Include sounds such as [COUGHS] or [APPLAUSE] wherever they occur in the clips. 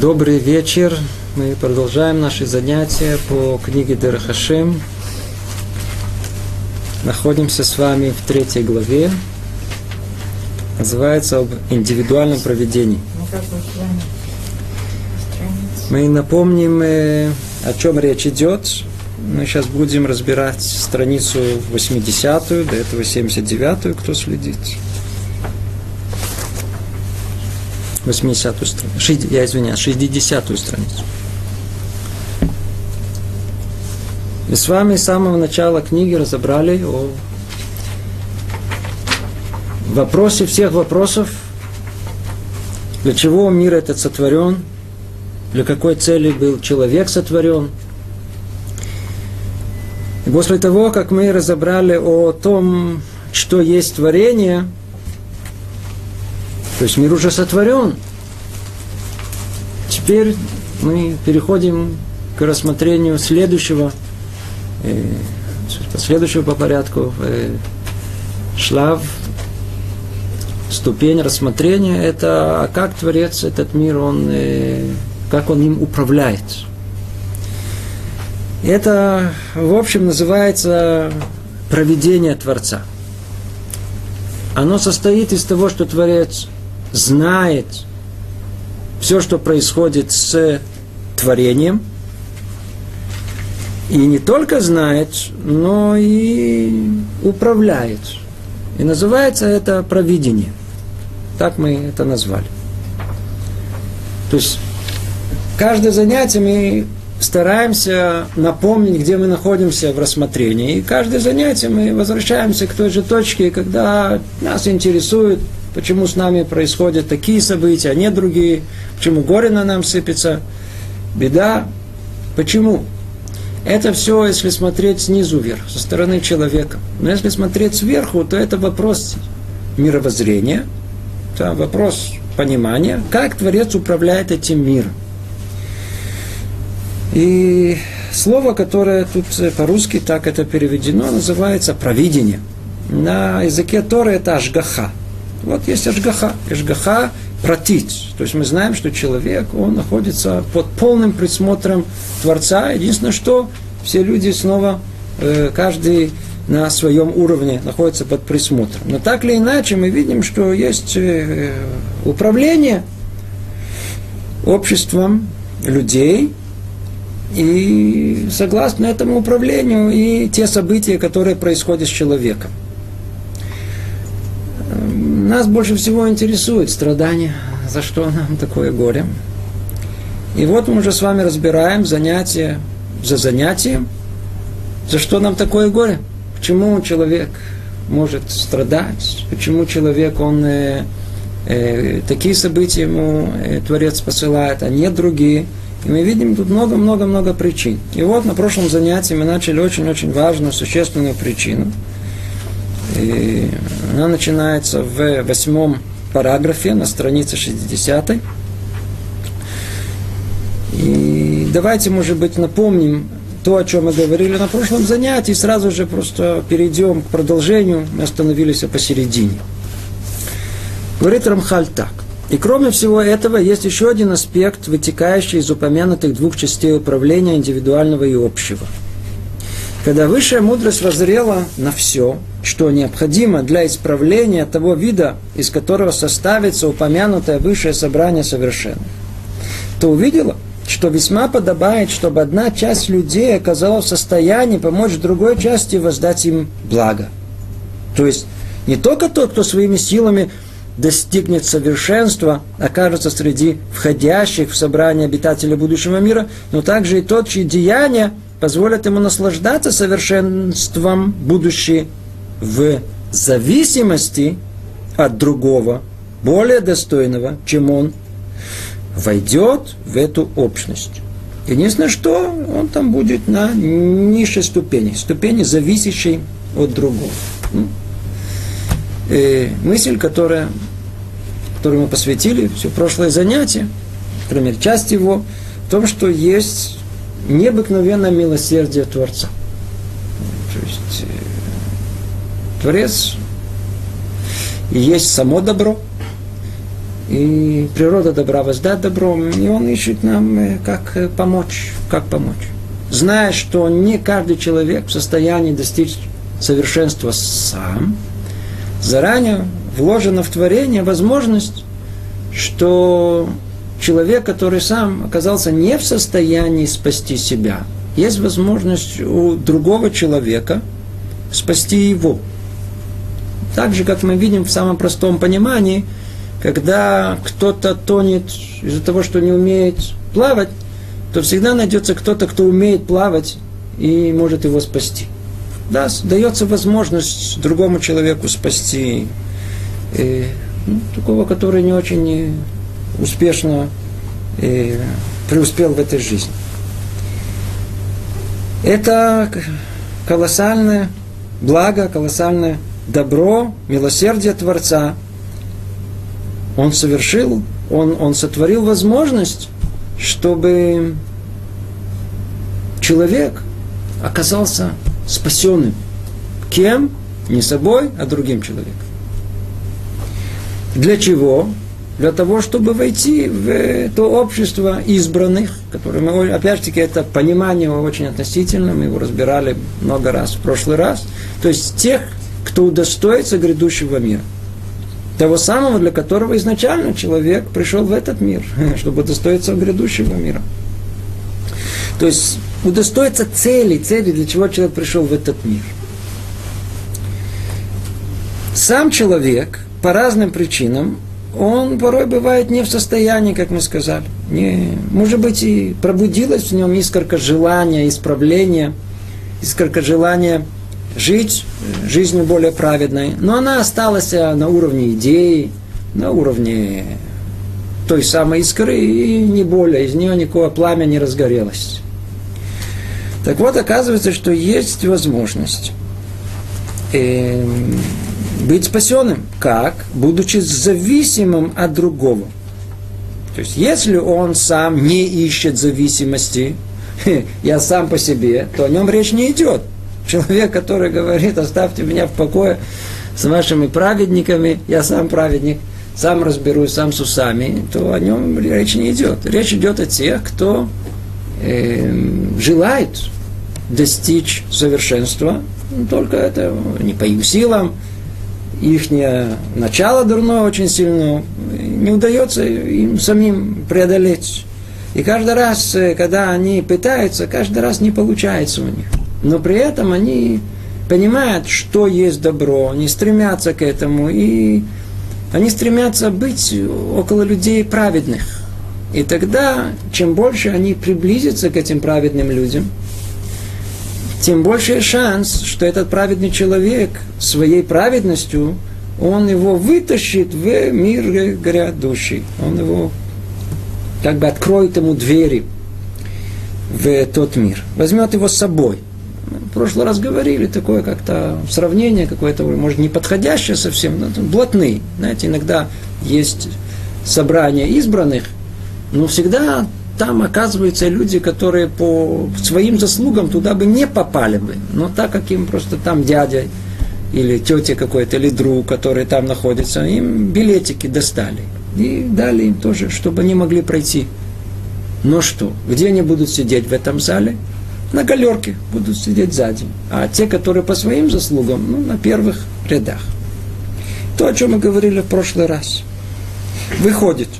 Добрый вечер. Мы продолжаем наши занятия по книге Дерхашем. Находимся с вами в третьей главе. Называется об индивидуальном проведении. Мы напомним, э, о чем речь идет. Мы сейчас будем разбирать страницу 80-ю, до этого 79-ю, кто следит. 80-ю страницу. Я извиняюсь, 60-ю страницу. Мы с вами с самого начала книги разобрали о вопросе всех вопросов, для чего мир этот сотворен, для какой цели был человек сотворен. И после того, как мы разобрали о том, что есть творение – то есть мир уже сотворен. Теперь мы переходим к рассмотрению следующего, э, следующего по порядку, э, шлав, ступень рассмотрения, это а как Творец этот мир, он, э, как он им управляет. Это, в общем, называется проведение Творца. Оно состоит из того, что Творец – знает все, что происходит с творением, и не только знает, но и управляет. И называется это провидение. Так мы это назвали. То есть каждое занятие мы стараемся напомнить, где мы находимся в рассмотрении. И каждое занятие мы возвращаемся к той же точке, когда нас интересует почему с нами происходят такие события, а не другие, почему горе на нам сыпется, беда, почему? Это все, если смотреть снизу вверх, со стороны человека. Но если смотреть сверху, то это вопрос мировоззрения, это вопрос понимания, как Творец управляет этим миром. И слово, которое тут по-русски так это переведено, называется провидение. На языке Торы это ашгаха. Вот есть ажгаха. Ажгаха протить. То есть мы знаем, что человек, он находится под полным присмотром Творца. Единственное, что все люди снова, э, каждый на своем уровне находится под присмотром. Но так или иначе мы видим, что есть э, управление обществом людей, и согласно этому управлению и те события, которые происходят с человеком. Нас больше всего интересует страдание, за что нам такое горе. И вот мы уже с вами разбираем занятие за занятием, за что нам такое горе. Почему человек может страдать, почему человек, он э, э, такие события ему э, Творец посылает, а не другие. И мы видим тут много-много-много причин. И вот на прошлом занятии мы начали очень-очень важную, существенную причину – и она начинается в восьмом параграфе на странице 60. И давайте, может быть, напомним то, о чем мы говорили на прошлом занятии, и сразу же просто перейдем к продолжению. Мы остановились посередине. Говорит Рамхаль так. И кроме всего этого, есть еще один аспект, вытекающий из упомянутых двух частей управления индивидуального и общего – когда высшая мудрость возрела на все, что необходимо для исправления того вида, из которого составится упомянутое высшее собрание совершенно, то увидела, что весьма подобает, чтобы одна часть людей оказалась в состоянии помочь другой части воздать им благо. То есть не только тот, кто своими силами достигнет совершенства, окажется среди входящих в собрание обитателей будущего мира, но также и тот, чьи деяния позволят ему наслаждаться совершенством будущей в зависимости от другого, более достойного, чем он, войдет в эту общность. Единственное, что он там будет на низшей ступени, ступени, зависящей от другого. И э, мысль, которая, которую мы посвятили все прошлое занятие, например, часть его, в том, что есть необыкновенное милосердие Творца. То есть э, Творец и есть само добро, И природа добра воздать добром, и он ищет нам, э, как э, помочь, как помочь. Зная, что не каждый человек в состоянии достичь совершенства сам, заранее вложена в творение возможность, что человек, который сам оказался не в состоянии спасти себя, есть возможность у другого человека спасти его. Так же, как мы видим в самом простом понимании, когда кто-то тонет из-за того, что не умеет плавать, то всегда найдется кто-то, кто умеет плавать и может его спасти. Да, дается возможность другому человеку спасти э, ну, такого, который не очень успешно э, преуспел в этой жизни. Это колоссальное благо, колоссальное добро, милосердие Творца. Он совершил, он, он сотворил возможность, чтобы человек оказался спасенным. Кем? Не собой, а другим человеком. Для чего? Для того, чтобы войти в то общество избранных, которое мы, опять таки, это понимание очень относительно, мы его разбирали много раз в прошлый раз. То есть тех, кто удостоится грядущего мира. Того самого, для которого изначально человек пришел в этот мир, [LAUGHS] чтобы удостоиться грядущего мира. То есть удостоиться цели, цели, для чего человек пришел в этот мир. Сам человек по разным причинам, он порой бывает не в состоянии, как мы сказали. Не, может быть, и пробудилось в нем искорка желания, исправления, искорка желания жить жизнью более праведной. Но она осталась на уровне идеи, на уровне той самой искры, и не более, из нее никакого пламя не разгорелось. Так вот, оказывается, что есть возможность э, быть спасенным. Как? Будучи зависимым от другого. То есть, если он сам не ищет зависимости, [LAUGHS] я сам по себе, то о нем речь не идет. Человек, который говорит, оставьте меня в покое с вашими праведниками, я сам праведник, сам разберусь, сам с усами, то о нем речь не идет. Речь идет о тех, кто э, желает достичь совершенства, только это не по их силам, их начало дурное очень сильно, не удается им самим преодолеть. И каждый раз, э, когда они пытаются, каждый раз не получается у них. Но при этом они понимают, что есть добро, они стремятся к этому, и они стремятся быть около людей праведных. И тогда, чем больше они приблизятся к этим праведным людям – тем больше шанс, что этот праведный человек своей праведностью, он его вытащит в мир грядущий. Он его как бы откроет ему двери в тот мир. Возьмет его с собой. В прошлый раз говорили такое как-то сравнение какое-то, может, не подходящее совсем, но блатные. Знаете, иногда есть собрания избранных, но всегда там оказываются люди, которые по своим заслугам туда бы не попали бы. Но так как им просто там дядя или тетя какой-то, или друг, который там находится, им билетики достали. И дали им тоже, чтобы они могли пройти. Но что? Где они будут сидеть в этом зале? На галерке будут сидеть сзади. А те, которые по своим заслугам, ну, на первых рядах. То, о чем мы говорили в прошлый раз. Выходит –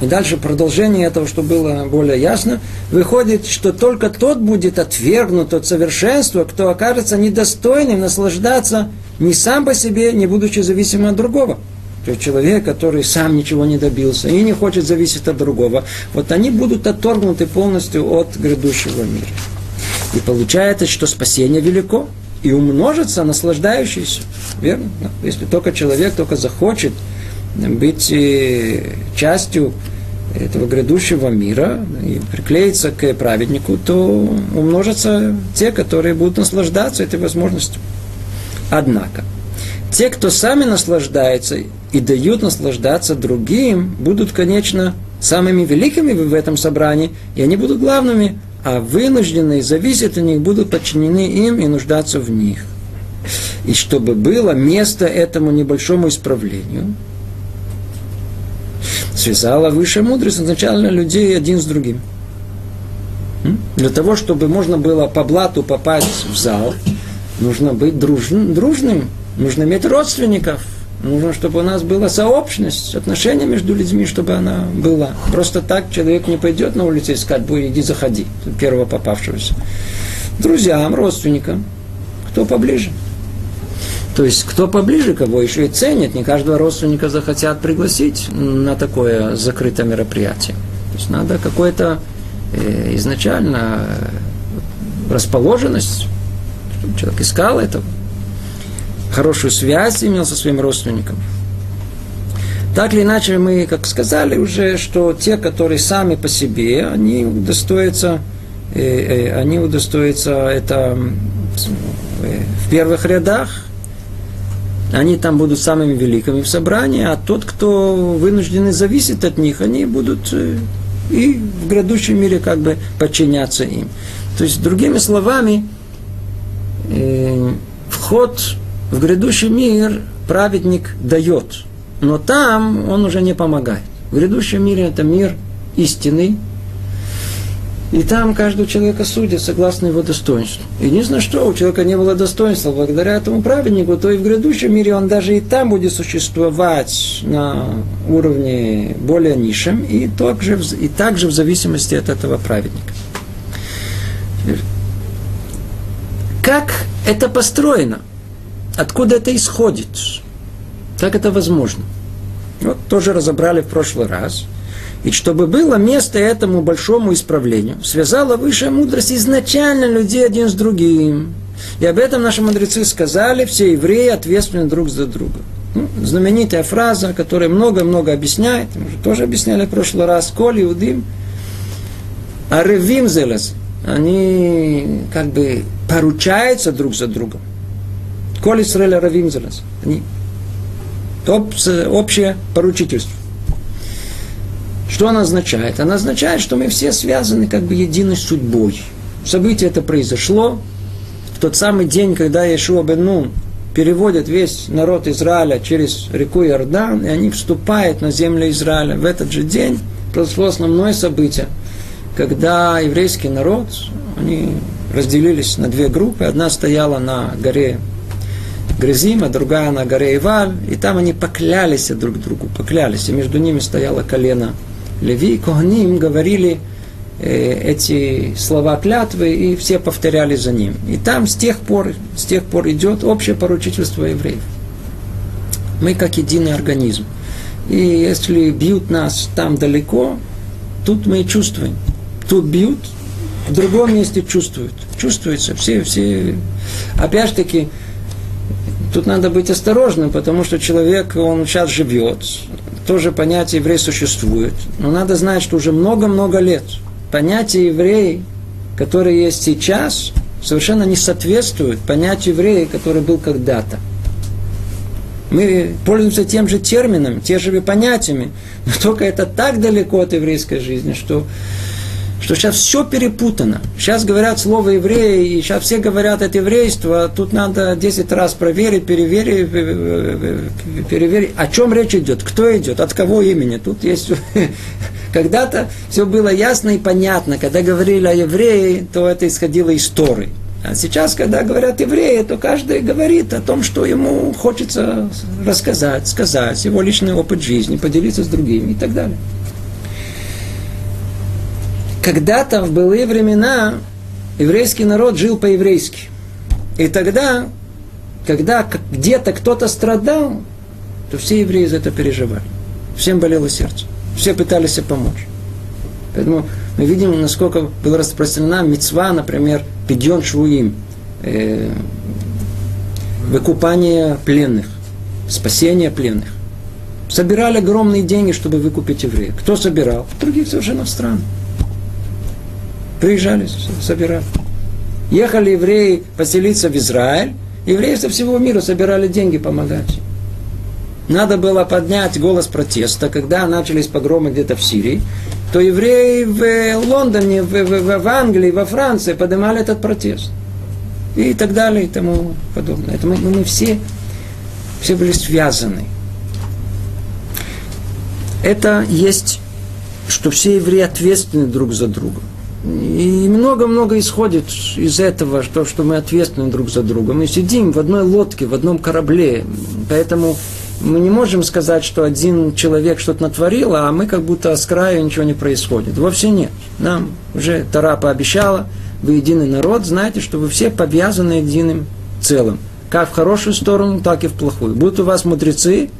и дальше продолжение этого, что было более ясно, выходит, что только тот будет отвергнут от совершенства, кто окажется недостойным наслаждаться ни сам по себе, не будучи зависимым от другого. То есть человек, который сам ничего не добился и не хочет зависеть от другого, вот они будут отторгнуты полностью от грядущего мира. И получается, что спасение велико и умножится наслаждающийся. Верно? Если только человек только захочет быть частью этого грядущего мира и приклеиться к праведнику, то умножатся те, которые будут наслаждаться этой возможностью. Однако, те, кто сами наслаждаются и дают наслаждаться другим, будут, конечно, самыми великими в этом собрании, и они будут главными, а вынужденные зависят от них, будут подчинены им и нуждаться в них. И чтобы было место этому небольшому исправлению – связала высшая мудрость изначально людей один с другим. Для того, чтобы можно было по блату попасть в зал, нужно быть дружным, дружным, нужно иметь родственников, нужно, чтобы у нас была сообщность, отношения между людьми, чтобы она была. Просто так человек не пойдет на улицу искать, будет иди заходи, первого попавшегося. Друзьям, родственникам, кто поближе. То есть, кто поближе, кого еще и ценит, не каждого родственника захотят пригласить на такое закрытое мероприятие. То есть, надо какое-то э, изначально расположенность, чтобы человек искал это, хорошую связь имел со своим родственником. Так или иначе, мы, как сказали уже, что те, которые сами по себе, они удостоятся, э, э, они удостоятся это э, в первых рядах, они там будут самыми великими в собрании, а тот, кто вынуждены зависеть от них, они будут э, и в грядущем мире как бы подчиняться им. То есть, другими словами, э, вход в грядущий мир праведник дает, но там он уже не помогает. В грядущем мире это мир истинный, и там каждого человека судят согласно его достоинству. Единственное, что у человека не было достоинства благодаря этому праведнику, то и в грядущем мире он даже и там будет существовать на уровне более низшем, и также, и также в зависимости от этого праведника. Как это построено? Откуда это исходит? Как это возможно? Вот тоже разобрали в прошлый раз – и чтобы было место этому большому исправлению, связала высшая мудрость изначально людей один с другим. И об этом наши мудрецы сказали, все евреи ответственны друг за друга. Ну, знаменитая фраза, которая много-много объясняет, мы уже тоже объясняли в прошлый раз, Коль Иудим, Аревим Зелес, они как бы поручаются друг за другом. Коль Исраэль Аревим Зелес, они общее поручительство. Что она означает? Она означает, что мы все связаны как бы единой судьбой. Событие это произошло в тот самый день, когда Иешуа бен Нун переводит весь народ Израиля через реку Иордан, и они вступают на землю Израиля. В этот же день произошло основное событие, когда еврейский народ, они разделились на две группы. Одна стояла на горе Грязим, а другая на горе Иваль, и там они поклялись друг другу, поклялись, и между ними стояло колено Леви и Коганим говорили э, эти слова клятвы, и все повторяли за ним. И там с тех пор, с тех пор идет общее поручительство евреев. Мы как единый организм. И если бьют нас там далеко, тут мы чувствуем. Тут бьют, в другом месте чувствуют. Чувствуется. Все, все. Опять же таки, тут надо быть осторожным, потому что человек, он сейчас живет, тоже понятие еврей существует. Но надо знать, что уже много-много лет понятие еврей, которое есть сейчас, совершенно не соответствует понятию еврея, который был когда-то. Мы пользуемся тем же термином, те же понятиями, но только это так далеко от еврейской жизни, что что сейчас все перепутано. Сейчас говорят слово евреи, и сейчас все говорят это еврейство, тут надо 10 раз проверить, переверить, переверить, о чем речь идет, кто идет, от кого имени. Тут есть... [LAUGHS] Когда-то все было ясно и понятно. Когда говорили о евреи, то это исходило из Торы. А сейчас, когда говорят евреи, то каждый говорит о том, что ему хочется рассказать, сказать, его личный опыт жизни, поделиться с другими и так далее когда-то в былые времена еврейский народ жил по-еврейски. И тогда, когда где-то кто-то страдал, то все евреи за это переживали. Всем болело сердце. Все пытались помочь. Поэтому мы видим, насколько была распространена мецва, например, пидьон швуим, э, выкупание пленных, спасение пленных. Собирали огромные деньги, чтобы выкупить евреев. Кто собирал? Других совершенно стран. Приезжали, собирали. Ехали евреи поселиться в Израиль, евреи со всего мира собирали деньги помогать. Надо было поднять голос протеста, когда начались погромы где-то в Сирии, то евреи в Лондоне, в, в, в Англии, во Франции поднимали этот протест. И так далее, и тому подобное. Это мы, мы все, все были связаны. это есть, что все евреи ответственны друг за друга. И много-много исходит из этого, что, что мы ответственны друг за друга. Мы сидим в одной лодке, в одном корабле. Поэтому мы не можем сказать, что один человек что-то натворил, а мы как будто с краю ничего не происходит. Вовсе нет. Нам уже Тара пообещала, вы единый народ, знаете, что вы все повязаны единым целым. Как в хорошую сторону, так и в плохую. Будут у вас мудрецы,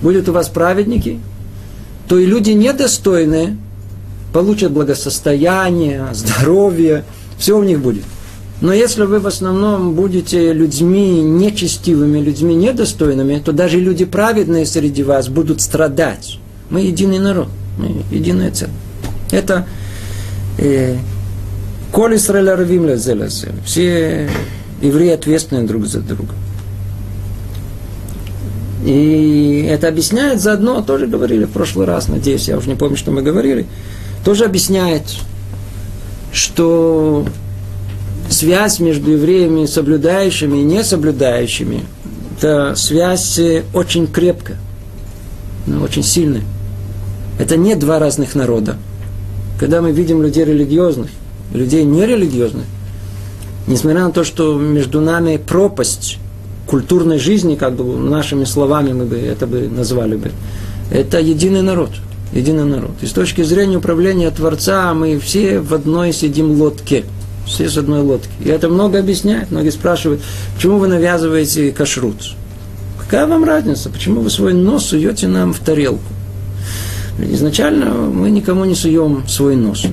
будут у вас праведники, то и люди недостойные получат благосостояние, здоровье, все у них будет. Но если вы в основном будете людьми нечестивыми, людьми недостойными, то даже люди праведные среди вас будут страдать. Мы единый народ, мы единое целое. Это э, Равим Все евреи ответственны друг за друга. И это объясняет заодно, тоже говорили в прошлый раз, надеюсь, я уже не помню, что мы говорили, тоже объясняет, что связь между евреями, соблюдающими и несоблюдающими, это связь очень крепкая, очень сильная. Это не два разных народа. Когда мы видим людей религиозных, людей нерелигиозных, несмотря на то, что между нами пропасть культурной жизни, как бы нашими словами мы бы это бы назвали бы, это единый народ. Единый народ. И с точки зрения управления Творца мы все в одной сидим лодке. Все с одной лодки. И это много объясняет. Многие спрашивают, почему вы навязываете кашрут? Какая вам разница? Почему вы свой нос суете нам в тарелку? Изначально мы никому не суем свой нос.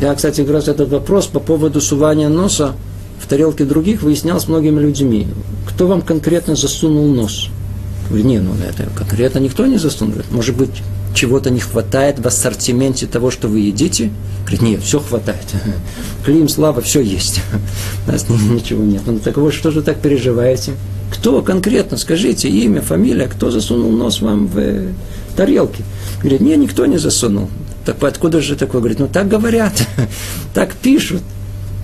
Я, кстати, как раз этот вопрос по поводу сувания носа в тарелке других выяснял с многими людьми. Кто вам конкретно засунул нос? Не, ну это конкретно никто не засунул. Может быть, чего-то не хватает в ассортименте того, что вы едите? Говорит, нет, все хватает. [LAUGHS] Клим, слава, все есть. [LAUGHS] У нас ничего нет. Ну так вот, что же так переживаете? Кто конкретно, скажите, имя, фамилия, кто засунул нос вам в э, тарелки? Говорит, нет, никто не засунул. Так откуда же такое? Говорит, ну так говорят, [LAUGHS] так пишут.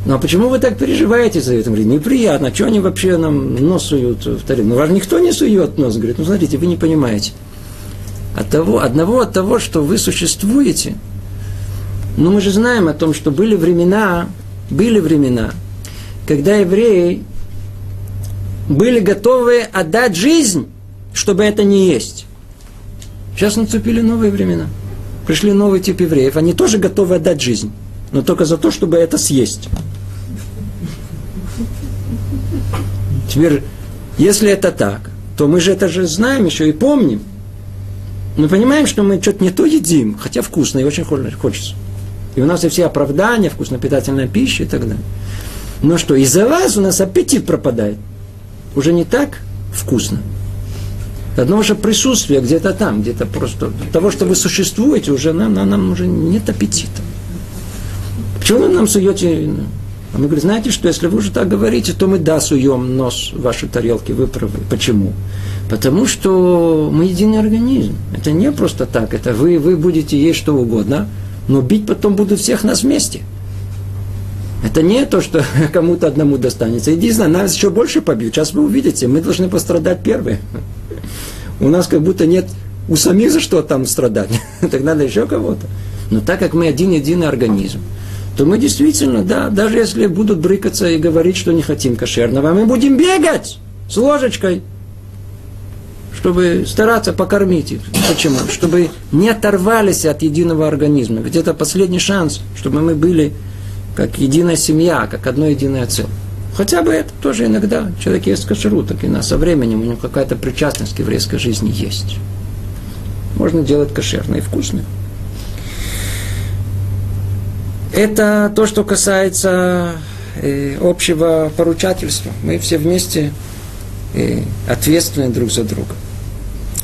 Ну а почему вы так переживаете за это? Говорит, неприятно, что они вообще нам нос суют в тарелку? Ну, вам никто не сует нос. Говорит, ну смотрите, вы не понимаете. От того, одного от того, что вы существуете, но мы же знаем о том, что были времена, были времена, когда евреи были готовы отдать жизнь, чтобы это не есть. Сейчас наступили новые времена – пришли новый тип евреев, они тоже готовы отдать жизнь, но только за то, чтобы это съесть. Теперь, если это так, то мы же это же знаем еще и помним. Мы понимаем, что мы что-то не то едим, хотя вкусно и очень хочется. И у нас и все оправдания, вкусно-питательная пища и так далее. Но что, из-за вас у нас аппетит пропадает. Уже не так вкусно. Одно ваше присутствие где-то там, где-то просто того, что вы существуете, уже нам, нам, нам уже нет аппетита. Почему вы нам суете? А мы говорим, знаете что, если вы уже так говорите, то мы да, суем нос в ваши тарелки, вы правы. Почему? Потому что мы единый организм. Это не просто так. Это вы, вы будете есть что угодно, но бить потом будут всех нас вместе. Это не то, что [LAUGHS] кому-то одному достанется. Единственное, нас еще больше побьют. Сейчас вы увидите, мы должны пострадать первые у нас как будто нет у самих за что там страдать, [LAUGHS] так надо еще кого-то. Но так как мы один-единый организм, то мы действительно, да, даже если будут брыкаться и говорить, что не хотим кошерного, мы будем бегать с ложечкой, чтобы стараться покормить их. Почему? Чтобы не оторвались от единого организма. Ведь это последний шанс, чтобы мы были как единая семья, как одно единое целое. Хотя бы это тоже иногда человек ест кашеру, так и на со временем у него какая-то причастность к еврейской жизни есть. Можно делать кошерно и вкусно. Это то, что касается э, общего поручательства. Мы все вместе э, ответственны друг за друга.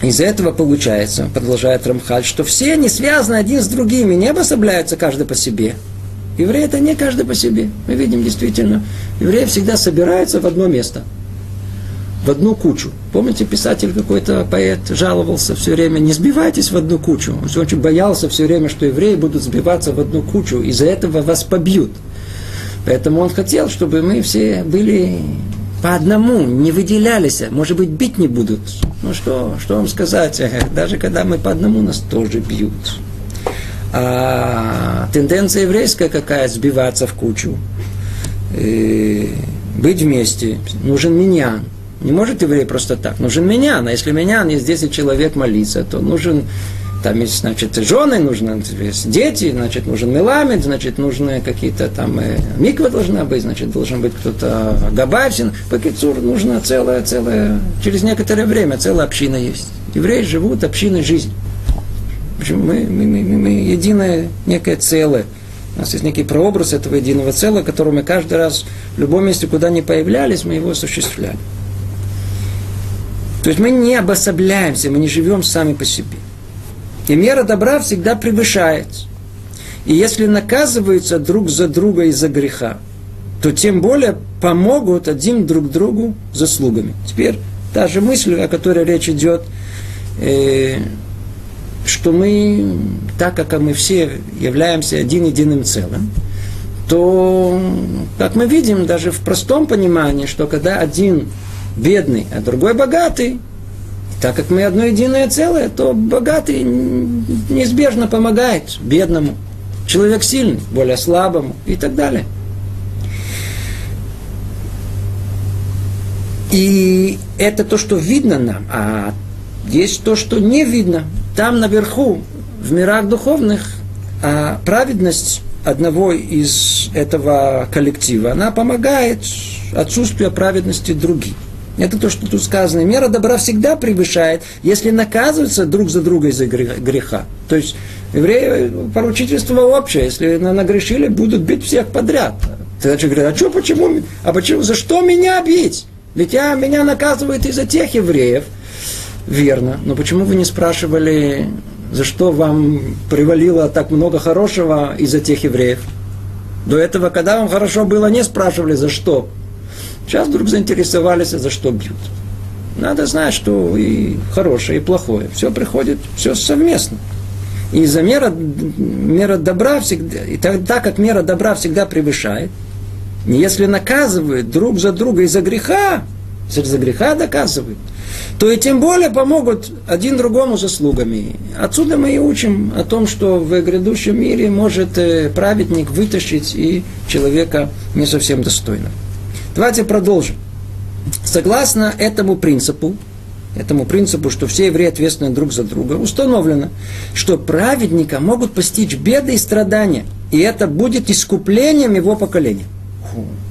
Из этого получается, продолжает Рамхаль, что все не связаны один с другими, не обособляются каждый по себе – Евреи это не каждый по себе. Мы видим действительно, евреи всегда собираются в одно место, в одну кучу. Помните, писатель какой-то, поэт, жаловался все время, не сбивайтесь в одну кучу. Он очень боялся все время, что евреи будут сбиваться в одну кучу, из-за этого вас побьют. Поэтому он хотел, чтобы мы все были по одному не выделялись, может быть, бить не будут. Ну что, что вам сказать? Даже когда мы по одному, нас тоже бьют. А тенденция еврейская какая? Сбиваться в кучу. И быть вместе. Нужен меня. Не может еврей просто так. Нужен меня. А если меня, есть 10 человек молиться, то нужен там есть, значит, жены, нужны дети, значит, нужен меламед, значит, нужны какие-то там э, миква должна быть, значит, должен быть кто-то габайсин. Пакицур нужна целая, целая, через некоторое время целая община есть. Евреи живут общиной жизни. В общем, мы, мы, мы, мы единое некое целое. У нас есть некий прообраз этого единого целого, который мы каждый раз в любом месте, куда ни появлялись, мы его осуществляем. То есть мы не обособляемся, мы не живем сами по себе. И мера добра всегда превышает. И если наказываются друг за друга из-за греха, то тем более помогут один друг другу заслугами. Теперь та же мысль, о которой речь идет, э, что мы, так как мы все являемся один единым целым, то, как мы видим, даже в простом понимании, что когда один бедный, а другой богатый, так как мы одно единое целое, то богатый неизбежно помогает бедному. Человек сильный, более слабому и так далее. И это то, что видно нам, а есть то, что не видно. Там наверху, в мирах духовных, а праведность одного из этого коллектива, она помогает отсутствию праведности других. Это то, что тут сказано. Мера добра всегда превышает, если наказываются друг за друга из-за греха. То есть евреи, поручительство общее. Если нагрешили, будут бить всех подряд. Тогда человек говорит, а что, почему, а почему, за что меня бить? Ведь я, меня наказывают из-за тех евреев. Верно. Но почему вы не спрашивали, за что вам привалило так много хорошего из-за тех евреев? До этого, когда вам хорошо было, не спрашивали, за что. Сейчас вдруг заинтересовались, за что бьют. Надо знать, что и хорошее, и плохое. Все приходит, все совместно. И за мера, мера добра всегда, и так как мера добра всегда превышает, если наказывают друг за друга из-за греха, если за греха доказывают, то и тем более помогут один другому заслугами. Отсюда мы и учим о том, что в грядущем мире может э, праведник вытащить и человека не совсем достойного. Давайте продолжим. Согласно этому принципу, этому принципу, что все евреи ответственны друг за друга, установлено, что праведника могут постичь беды и страдания, и это будет искуплением его поколения.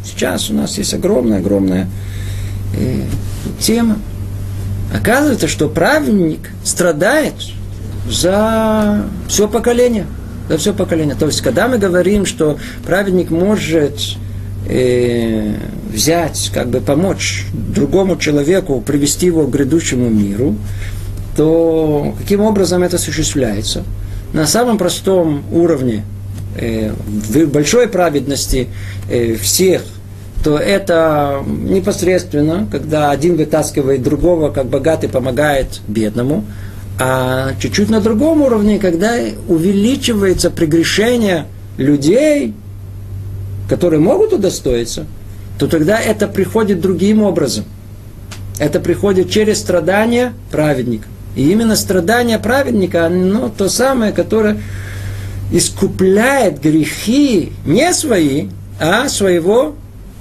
Сейчас у нас есть огромная-огромная э, тема. Оказывается, что праведник страдает за все поколение. За все поколение. То есть, когда мы говорим, что праведник может э, взять, как бы помочь другому человеку, привести его к грядущему миру, то каким образом это осуществляется? На самом простом уровне э, большой праведности э, всех, то это непосредственно, когда один вытаскивает другого, как богатый помогает бедному, а чуть-чуть на другом уровне, когда увеличивается прегрешение людей, которые могут удостоиться, то тогда это приходит другим образом. Это приходит через страдания праведника. И именно страдания праведника, оно то самое, которое искупляет грехи не свои, а своего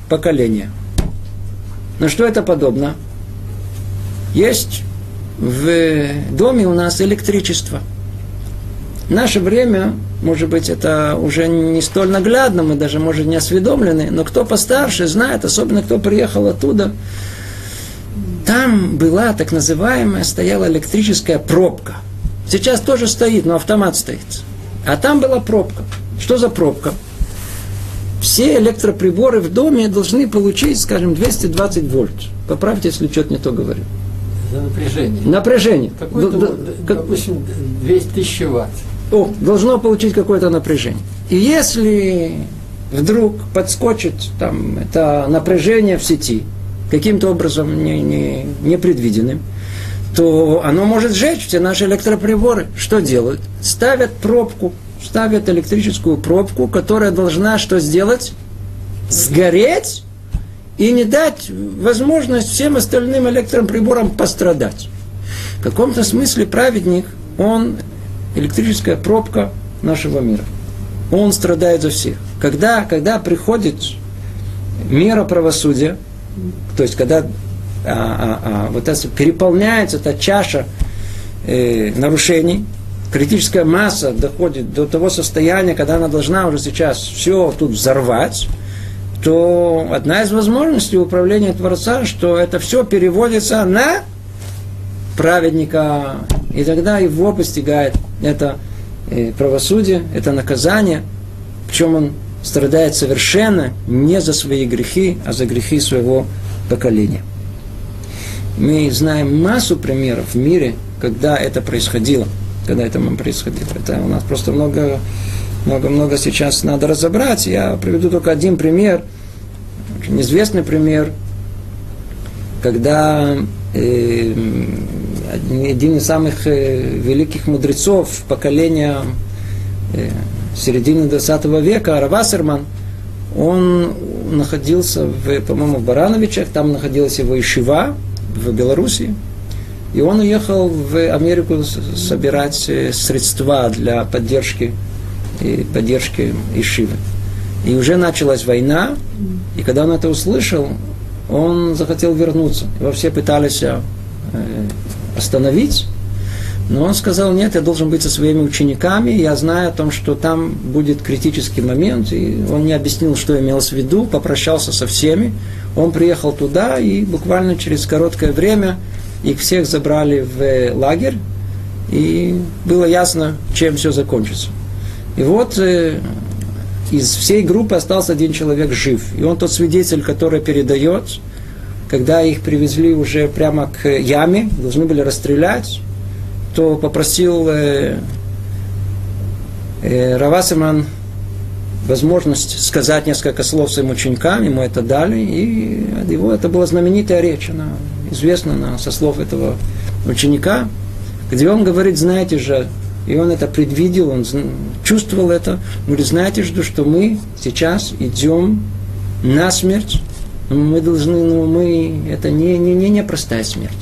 поколения. На что это подобно? Есть в доме у нас электричество. В наше время может быть, это уже не столь наглядно, мы даже, может, не осведомлены, но кто постарше знает, особенно кто приехал оттуда, там была так называемая, стояла электрическая пробка. Сейчас тоже стоит, но автомат стоит. А там была пробка. Что за пробка? Все электроприборы в доме должны получить, скажем, 220 вольт. Поправьте, если что-то не то говорю. За напряжение. Напряжение. Какое-то, допустим, 200 тысяч ватт о, должно получить какое-то напряжение. И если вдруг подскочит там это напряжение в сети, каким-то образом не, не, непредвиденным, то оно может сжечь все наши электроприборы. Что делают? Ставят пробку, ставят электрическую пробку, которая должна что сделать? Сгореть и не дать возможность всем остальным электроприборам пострадать. В каком-то смысле праведник, он электрическая пробка нашего мира. Он страдает за всех. Когда, когда приходит мера правосудия, то есть когда а, а, а, вот это, переполняется эта чаша э, нарушений, критическая масса доходит до того состояния, когда она должна уже сейчас все тут взорвать, то одна из возможностей управления Творца, что это все переводится на праведника, и тогда его постигает это э, правосудие, это наказание, причем он страдает совершенно не за свои грехи, а за грехи своего поколения. Мы знаем массу примеров в мире, когда это происходило. Когда это происходило. Это у нас просто много, много, много сейчас надо разобрать. Я приведу только один пример, очень известный пример, когда э, один из самых э, великих мудрецов поколения э, середины 20 века, Равасерман, он находился, в, по-моему, в Барановичах, там находилась его Ишива в Белоруссии, и он уехал в Америку собирать э, средства для поддержки, поддержки Ишивы. И уже началась война, и когда он это услышал, он захотел вернуться. Его все пытались остановить, но он сказал, нет, я должен быть со своими учениками, я знаю о том, что там будет критический момент, и он не объяснил, что имелось в виду, попрощался со всеми, он приехал туда, и буквально через короткое время их всех забрали в лагерь, и было ясно, чем все закончится. И вот э, из всей группы остался один человек жив, и он тот свидетель, который передает, когда их привезли уже прямо к яме, должны были расстрелять, то попросил э, э, Равасиман возможность сказать несколько слов своим ученикам, ему это дали, и его это была знаменитая речь, она известна она, со слов этого ученика, где он говорит, знаете же, и он это предвидел, он чувствовал это, говорит, знаете же, что мы сейчас идем на смерть, мы должны, ну, мы, это не, не, не, не простая смерть.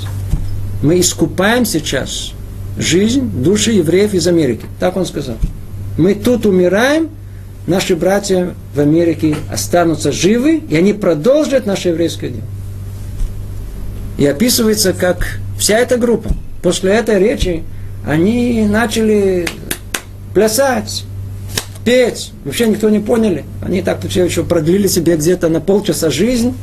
Мы искупаем сейчас жизнь души евреев из Америки. Так он сказал. Мы тут умираем, наши братья в Америке останутся живы, и они продолжат наше еврейское дело. И описывается, как вся эта группа, после этой речи, они начали плясать, петь. Вообще никто не поняли. Они так все еще продлили себе где-то на полчаса жизнь,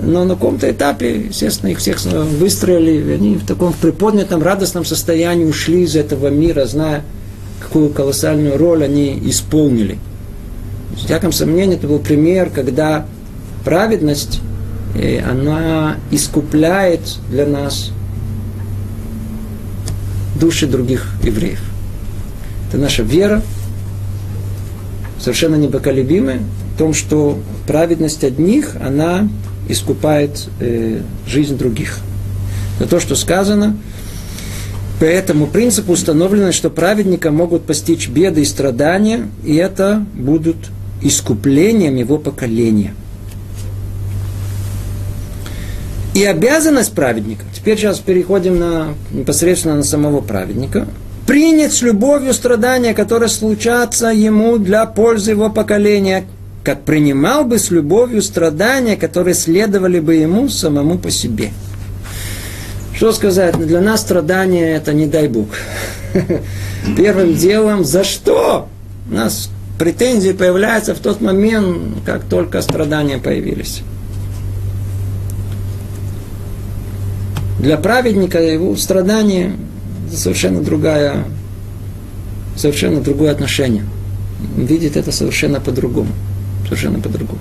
но на каком-то этапе, естественно, их всех выстроили, они в таком приподнятом, радостном состоянии ушли из этого мира, зная, какую колоссальную роль они исполнили. С всяком сомнении, это был пример, когда праведность, э, она искупляет для нас души других евреев. Это наша вера, совершенно непоколебимая, в том, что праведность одних, она искупает э, жизнь других. Это то, что сказано. По этому принципу установлено, что праведника могут постичь беды и страдания, и это будут искуплением его поколения. И обязанность праведника, теперь сейчас переходим на, непосредственно на самого праведника, принять с любовью страдания, которые случатся ему для пользы его поколения, как принимал бы с любовью страдания, которые следовали бы ему самому по себе. Что сказать? Для нас страдания это не дай Бог. [LAUGHS] Первым делом, за что? У нас претензии появляются в тот момент, как только страдания появились. Для праведника его страдания совершенно другая, совершенно другое отношение. Он видит это совершенно по-другому совершенно по-другому.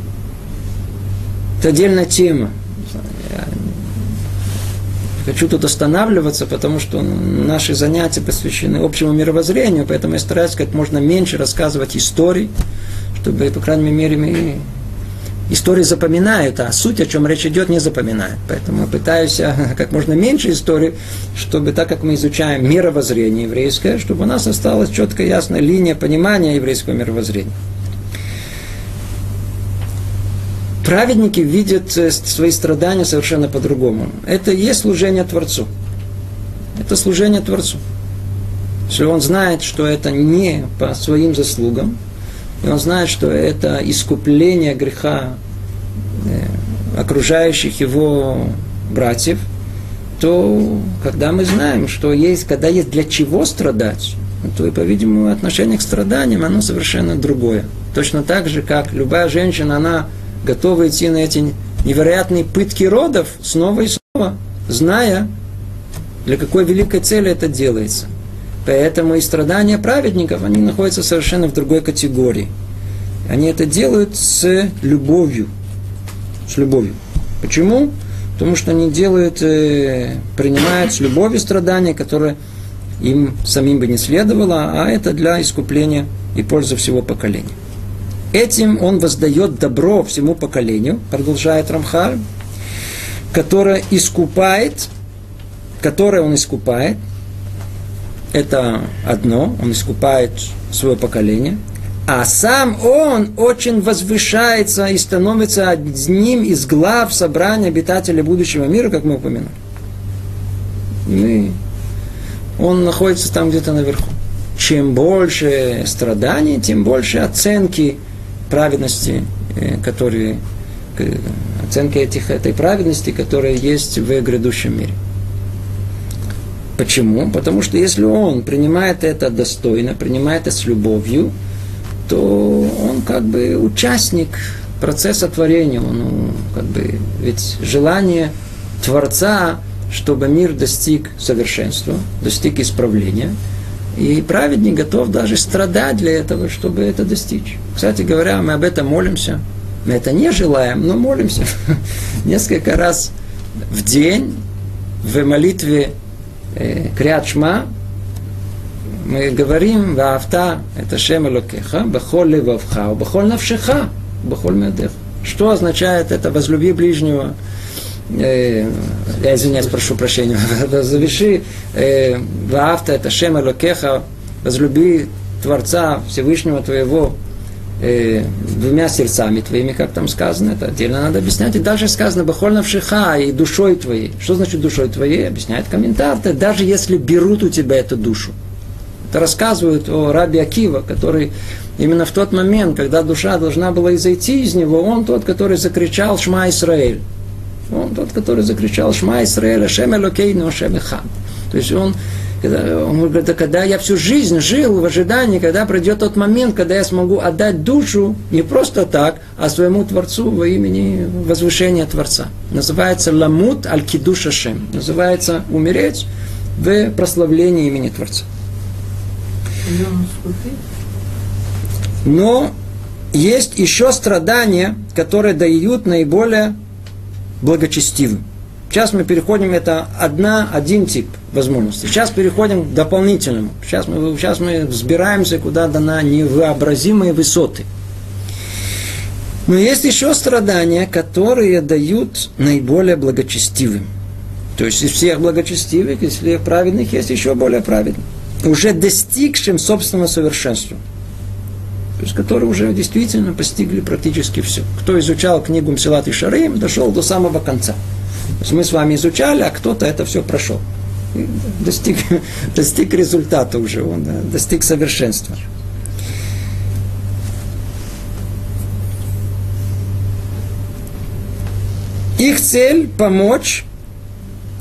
Это отдельная тема. Хочу тут останавливаться, потому что наши занятия посвящены общему мировоззрению, поэтому я стараюсь как можно меньше рассказывать историй, чтобы, по крайней мере, мы истории запоминают, а суть, о чем речь идет, не запоминают. Поэтому я пытаюсь а, [LAUGHS] как можно меньше историй, чтобы так как мы изучаем мировоззрение еврейское, чтобы у нас осталась четкая ясная линия понимания еврейского мировоззрения. праведники видят э, свои страдания совершенно по-другому. Это и есть служение Творцу. Это служение Творцу. Если он знает, что это не по своим заслугам, и он знает, что это искупление греха э, окружающих его братьев, то когда мы знаем, что есть, когда есть для чего страдать, то и, по-видимому, отношение к страданиям, оно совершенно другое. Точно так же, как любая женщина, она готова идти на эти невероятные пытки родов снова и снова, зная, для какой великой цели это делается. Поэтому и страдания праведников, они находятся совершенно в другой категории. Они это делают с любовью. С любовью. Почему? Потому что они делают, э, принимают с любовью страдания, которые им самим бы не следовало, а это для искупления и пользы всего поколения. Этим он воздает добро всему поколению, продолжает Рамхаль, которое искупает, которое он искупает, это одно, он искупает свое поколение, а сам он очень возвышается и становится одним из глав собрания обитателей будущего мира, как мы упомянули. И он находится там где-то наверху. Чем больше страданий, тем больше оценки праведности, э, которые, оценки этих, этой праведности, которая есть в грядущем мире. Почему? Потому что если он принимает это достойно, принимает это с любовью, то он как бы участник процесса творения. Он, ну, как бы, ведь желание Творца, чтобы мир достиг совершенства, достиг исправления, и праведник готов даже страдать для этого, чтобы это достичь. Кстати говоря, мы об этом молимся. Мы это не желаем, но молимся. [LAUGHS] Несколько раз в день в молитве э, мы говорим, ваавта это Шем Элокеха, бахол левавха, бахол навшеха, бахол медех. Что означает это возлюби ближнего? Э, я извиняюсь, прошу прощения, [LAUGHS] заверши, э, ваавта это Шем Элокеха, возлюби Творца Всевышнего твоего э, двумя сердцами твоими, как там сказано, это отдельно надо объяснять. И даже сказано «Бахоль навшиха» и душой твоей. Что значит душой твоей? Объясняет комментатор. Даже если берут у тебя эту душу. Это рассказывают о Раби Акива, который именно в тот момент, когда душа должна была изойти из него, он тот, который закричал «Шма Исраэль». Он тот, который закричал «Шма Исраэль, Ашем Элокейну, Ашем Эхад». То есть он он говорит, да когда я всю жизнь жил в ожидании, когда придет тот момент, когда я смогу отдать душу не просто так, а своему Творцу во имени возвышения Творца. Называется ламут аль кидуш Ашем. Называется умереть в прославлении имени Творца. Но есть еще страдания, которые дают наиболее благочестивым. Сейчас мы переходим, это одна, один тип возможностей. Сейчас переходим к дополнительному. Сейчас мы, сейчас мы взбираемся куда-то на невообразимые высоты. Но есть еще страдания, которые дают наиболее благочестивым. То есть из всех благочестивых, из всех праведных есть еще более праведных. Уже достигшим собственного совершенства. То есть, которые уже действительно постигли практически все. Кто изучал книгу Мсилат и Шарим, дошел до самого конца. То есть мы с вами изучали, а кто-то это все прошел. Достиг, [LAUGHS] достиг результата уже, он да, достиг совершенства. Их цель – помочь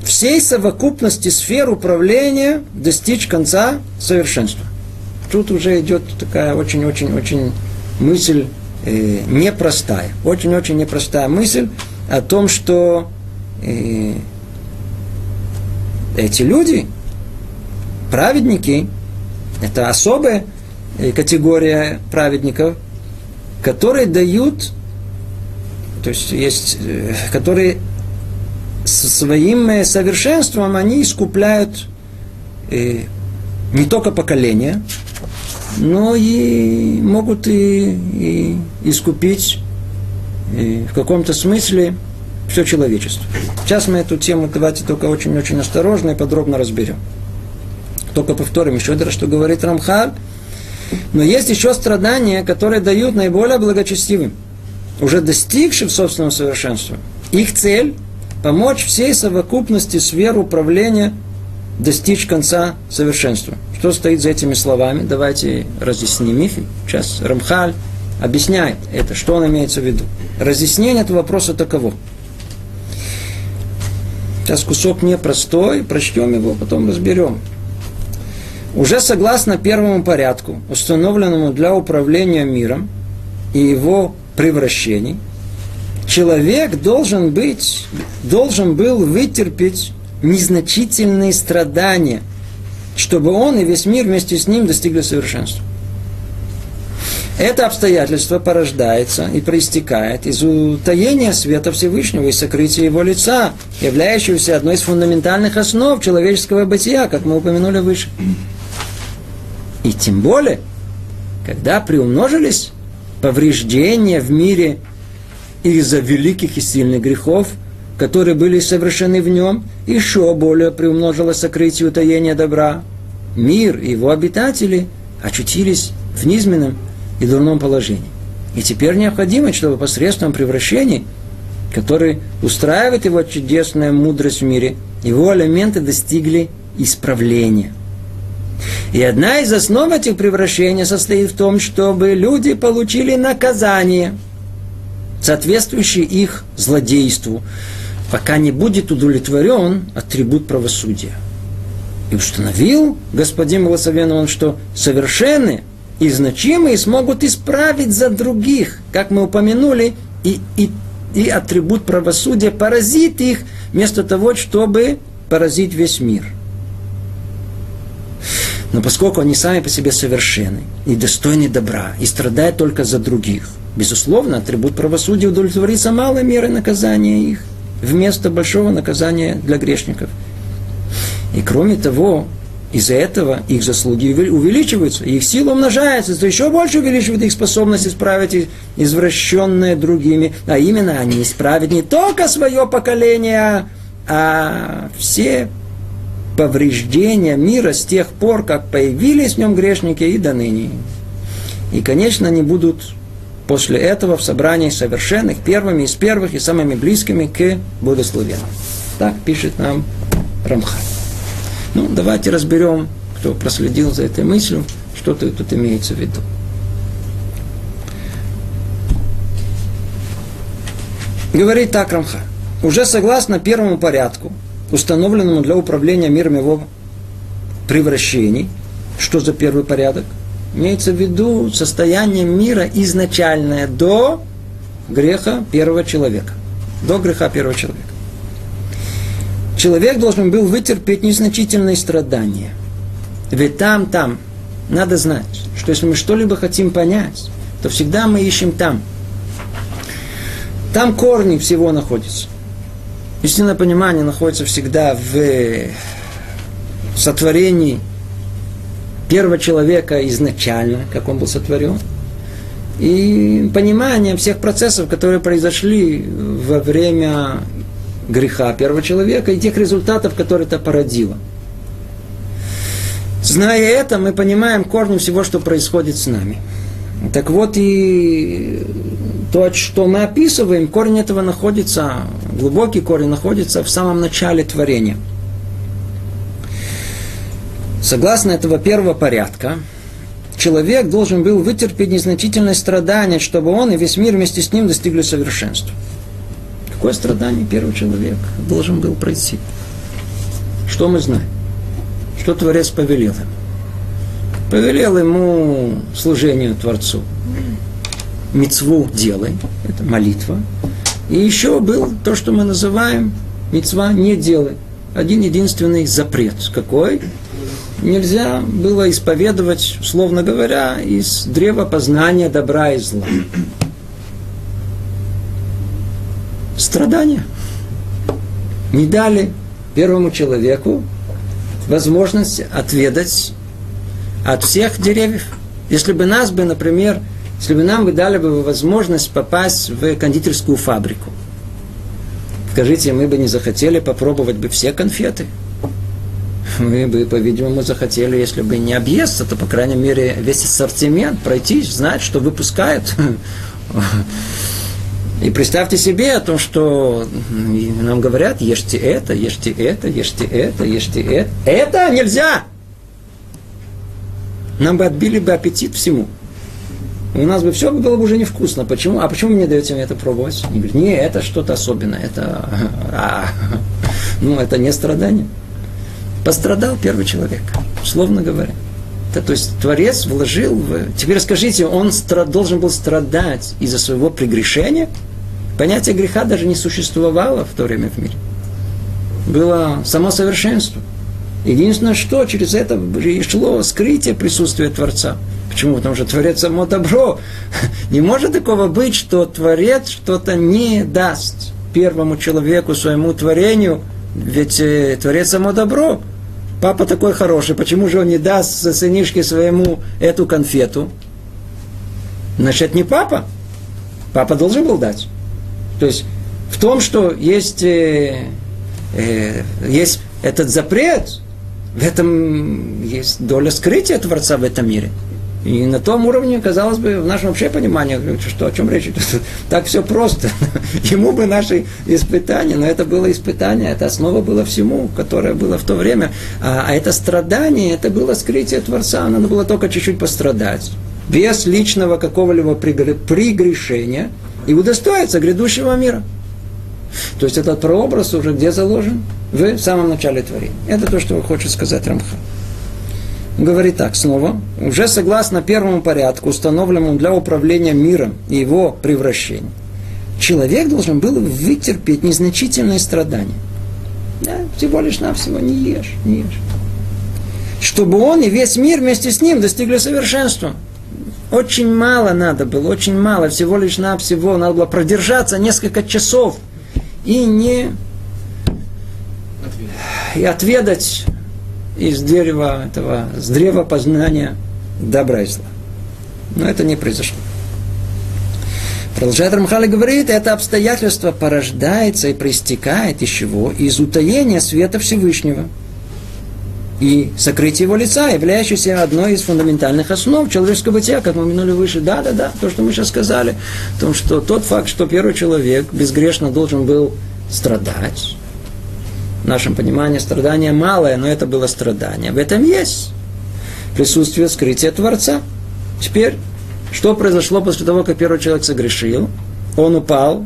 всей совокупности сфер управления достичь конца совершенства. Тут уже идет такая очень-очень-очень мысль э, непростая. Очень-очень непростая мысль о том, что и эти люди, праведники, это особая э, категория праведников, которые дают, то есть есть, э, которые своим э, совершенством они искупляют не только поколение, но и могут и, и искупить и в каком-то смысле все человечество. Сейчас мы эту тему давайте только очень-очень осторожно и подробно разберем. Только повторим еще раз, что говорит Рамхаль. Но есть еще страдания, которые дают наиболее благочестивым. уже достигших собственного совершенства, их цель – помочь всей совокупности сфер управления достичь конца совершенства. Что стоит за этими словами? Давайте разъясним их. Сейчас Рамхаль объясняет это, что он имеется в виду. Разъяснение этого вопроса таково. Сейчас кусок непростой, прочтем его, потом разберем. Уже согласно первому порядку, установленному для управления миром и его превращений, человек должен быть, должен был вытерпеть незначительные страдания, чтобы он и весь мир вместе с ним достигли совершенства. Это обстоятельство порождается и проистекает из утаения света Всевышнего и сокрытия его лица, являющегося одной из фундаментальных основ человеческого бытия, как мы упомянули выше. И тем более, когда приумножились повреждения в мире из-за великих и сильных грехов, которые были совершены в нем, еще более приумножилось сокрытие утаения добра. Мир и его обитатели очутились в низменном и дурном положении. И теперь необходимо, чтобы посредством превращений, которые устраивает его чудесная мудрость в мире, его элементы достигли исправления. И одна из основ этих превращений состоит в том, чтобы люди получили наказание, соответствующее их злодейству, пока не будет удовлетворен атрибут правосудия. И установил господин Благословенный что совершенные и значимые смогут исправить за других, как мы упомянули, и, и, и атрибут правосудия поразит их, вместо того, чтобы поразить весь мир. Но поскольку они сами по себе совершенны и достойны добра, и страдают только за других, безусловно, атрибут правосудия удовлетворится малой мерой наказания их, вместо большого наказания для грешников. И кроме того, из-за этого их заслуги увеличиваются, их сила умножается, то еще больше увеличивает их способность исправить извращенное другими. А именно, они исправят не только свое поколение, а все повреждения мира с тех пор, как появились в нем грешники и до ныне. И, конечно, они будут после этого в собрании совершенных первыми из первых и самыми близкими к благословенным. Так пишет нам Рамхаль. Ну, давайте разберем, кто проследил за этой мыслью, что тут имеется в виду. Говорит так Рамха. Уже согласно первому порядку, установленному для управления миром его превращений, что за первый порядок? Имеется в виду состояние мира изначальное до греха первого человека. До греха первого человека человек должен был вытерпеть незначительные страдания. Ведь там, там, надо знать, что если мы что-либо хотим понять, то всегда мы ищем там. Там корни всего находятся. Истинное понимание находится всегда в сотворении первого человека изначально, как он был сотворен, и понимание всех процессов, которые произошли во время греха первого человека и тех результатов, которые это породило. Зная это, мы понимаем корни всего, что происходит с нами. Так вот и то, что мы описываем, корень этого находится, глубокий корень находится в самом начале творения. Согласно этого первого порядка, человек должен был вытерпеть незначительное страдание, чтобы он и весь мир вместе с ним достигли совершенства. Какое страдание первый человек должен был пройти? Что мы знаем? Что Творец повелел ему? Повелел ему служению Творцу. Мецву делай, это молитва. И еще был то, что мы называем мецва не делай. Один единственный запрет. Какой? Нельзя было исповедовать, условно говоря, из древа познания добра и зла. Страдания. Не дали первому человеку возможность отведать от всех деревьев. Если бы нас бы, например, если бы нам бы дали бы возможность попасть в кондитерскую фабрику, скажите, мы бы не захотели попробовать бы все конфеты? Мы бы, по-видимому, захотели, если бы не объесться, то, по крайней мере, весь ассортимент пройти, знать, что выпускают И представьте себе о том, что нам говорят, ешьте это, ешьте это, ешьте это, ешьте это. Это нельзя! Нам бы отбили бы аппетит всему. У нас бы все было бы уже невкусно. Почему? А почему вы не даете мне это пробовать? Они говорят, не, это что-то особенное. Это, а, ну, это не страдание. Пострадал первый человек, условно говоря. Это, то есть Творец вложил в... Теперь скажите, он стра... должен был страдать из-за своего прегрешения? Понятие греха даже не существовало в то время в мире. Было само совершенство. Единственное, что через это шло скрытие присутствия Творца. Почему? Потому что Творец само добро. [LAUGHS] Не может такого быть, что Творец что-то не даст первому человеку, своему творению, ведь э, Творец само добро. Папа такой хороший, почему же он не даст сынишке своему эту конфету? Значит, не папа. Папа должен был дать. То есть в том, что есть, э, э, есть этот запрет, в этом есть доля скрытия Творца в этом мире. И на том уровне, казалось бы, в нашем вообще понимании, что, о чем речь идет, [LAUGHS] так все просто. [LAUGHS] Ему бы наши испытания, но это было испытание, это основа была всему, которое было в то время. А, а это страдание, это было скрытие Творца, надо было только чуть-чуть пострадать. Без личного какого-либо прегрешения и удостоиться грядущего мира. То есть этот прообраз уже где заложен? В самом начале творения. Это то, что хочет сказать Рамха говорит так снова, уже согласно первому порядку, установленному для управления миром и его превращения, человек должен был вытерпеть незначительные страдания. Да, всего лишь навсего не ешь, не ешь. Чтобы он и весь мир вместе с ним достигли совершенства. Очень мало надо было, очень мало, всего лишь навсего надо было продержаться несколько часов и не и отведать из дерева этого, с древа познания добра и зла. Но это не произошло. Продолжает Рамхали говорит, это обстоятельство порождается и проистекает из чего? Из утаения света Всевышнего и сокрытия его лица, являющееся одной из фундаментальных основ человеческого бытия, как мы минули выше. Да, да, да, то, что мы сейчас сказали, о том, что тот факт, что первый человек безгрешно должен был страдать, в нашем понимании страдание малое, но это было страдание. В этом есть присутствие скрытия Творца. Теперь, что произошло после того, как первый человек согрешил? Он упал,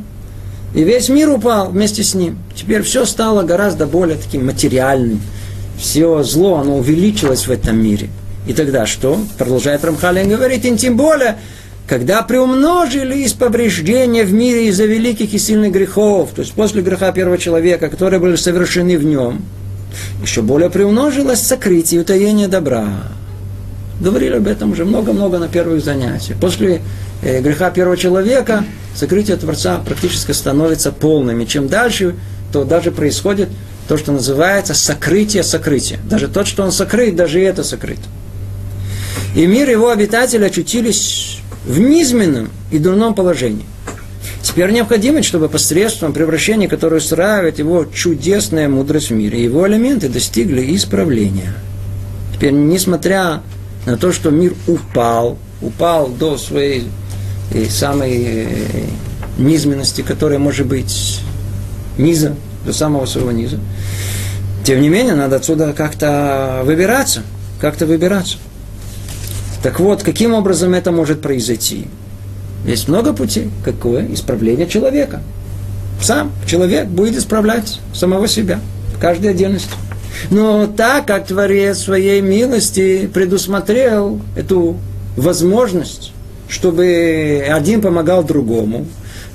и весь мир упал вместе с ним. Теперь все стало гораздо более таким материальным. Все зло, оно увеличилось в этом мире. И тогда что? Продолжает Рамхалин говорить, и тем более когда приумножились повреждения в мире из-за великих и сильных грехов, то есть после греха первого человека, которые были совершены в нем, еще более приумножилось сокрытие и утаение добра. Говорили об этом уже много-много на первых занятиях. После э, греха первого человека сокрытие Творца практически становится полным. И чем дальше, то даже происходит то, что называется сокрытие сокрытия. Даже тот, что он сокрыт, даже это сокрыто. И мир его обитателей очутились в низменном и дурном положении. Теперь необходимо, чтобы посредством превращения, которое устраивает его чудесная мудрость в мире, его элементы достигли исправления. Теперь, несмотря на то, что мир упал, упал до своей и э, самой э, низменности, которая может быть низа, до самого своего низа, тем не менее, надо отсюда как-то выбираться, как-то выбираться. Так вот, каким образом это может произойти? Есть много путей. Какое? Исправление человека. Сам человек будет исправлять самого себя в каждой. Но так как Творец своей милости предусмотрел эту возможность, чтобы один помогал другому,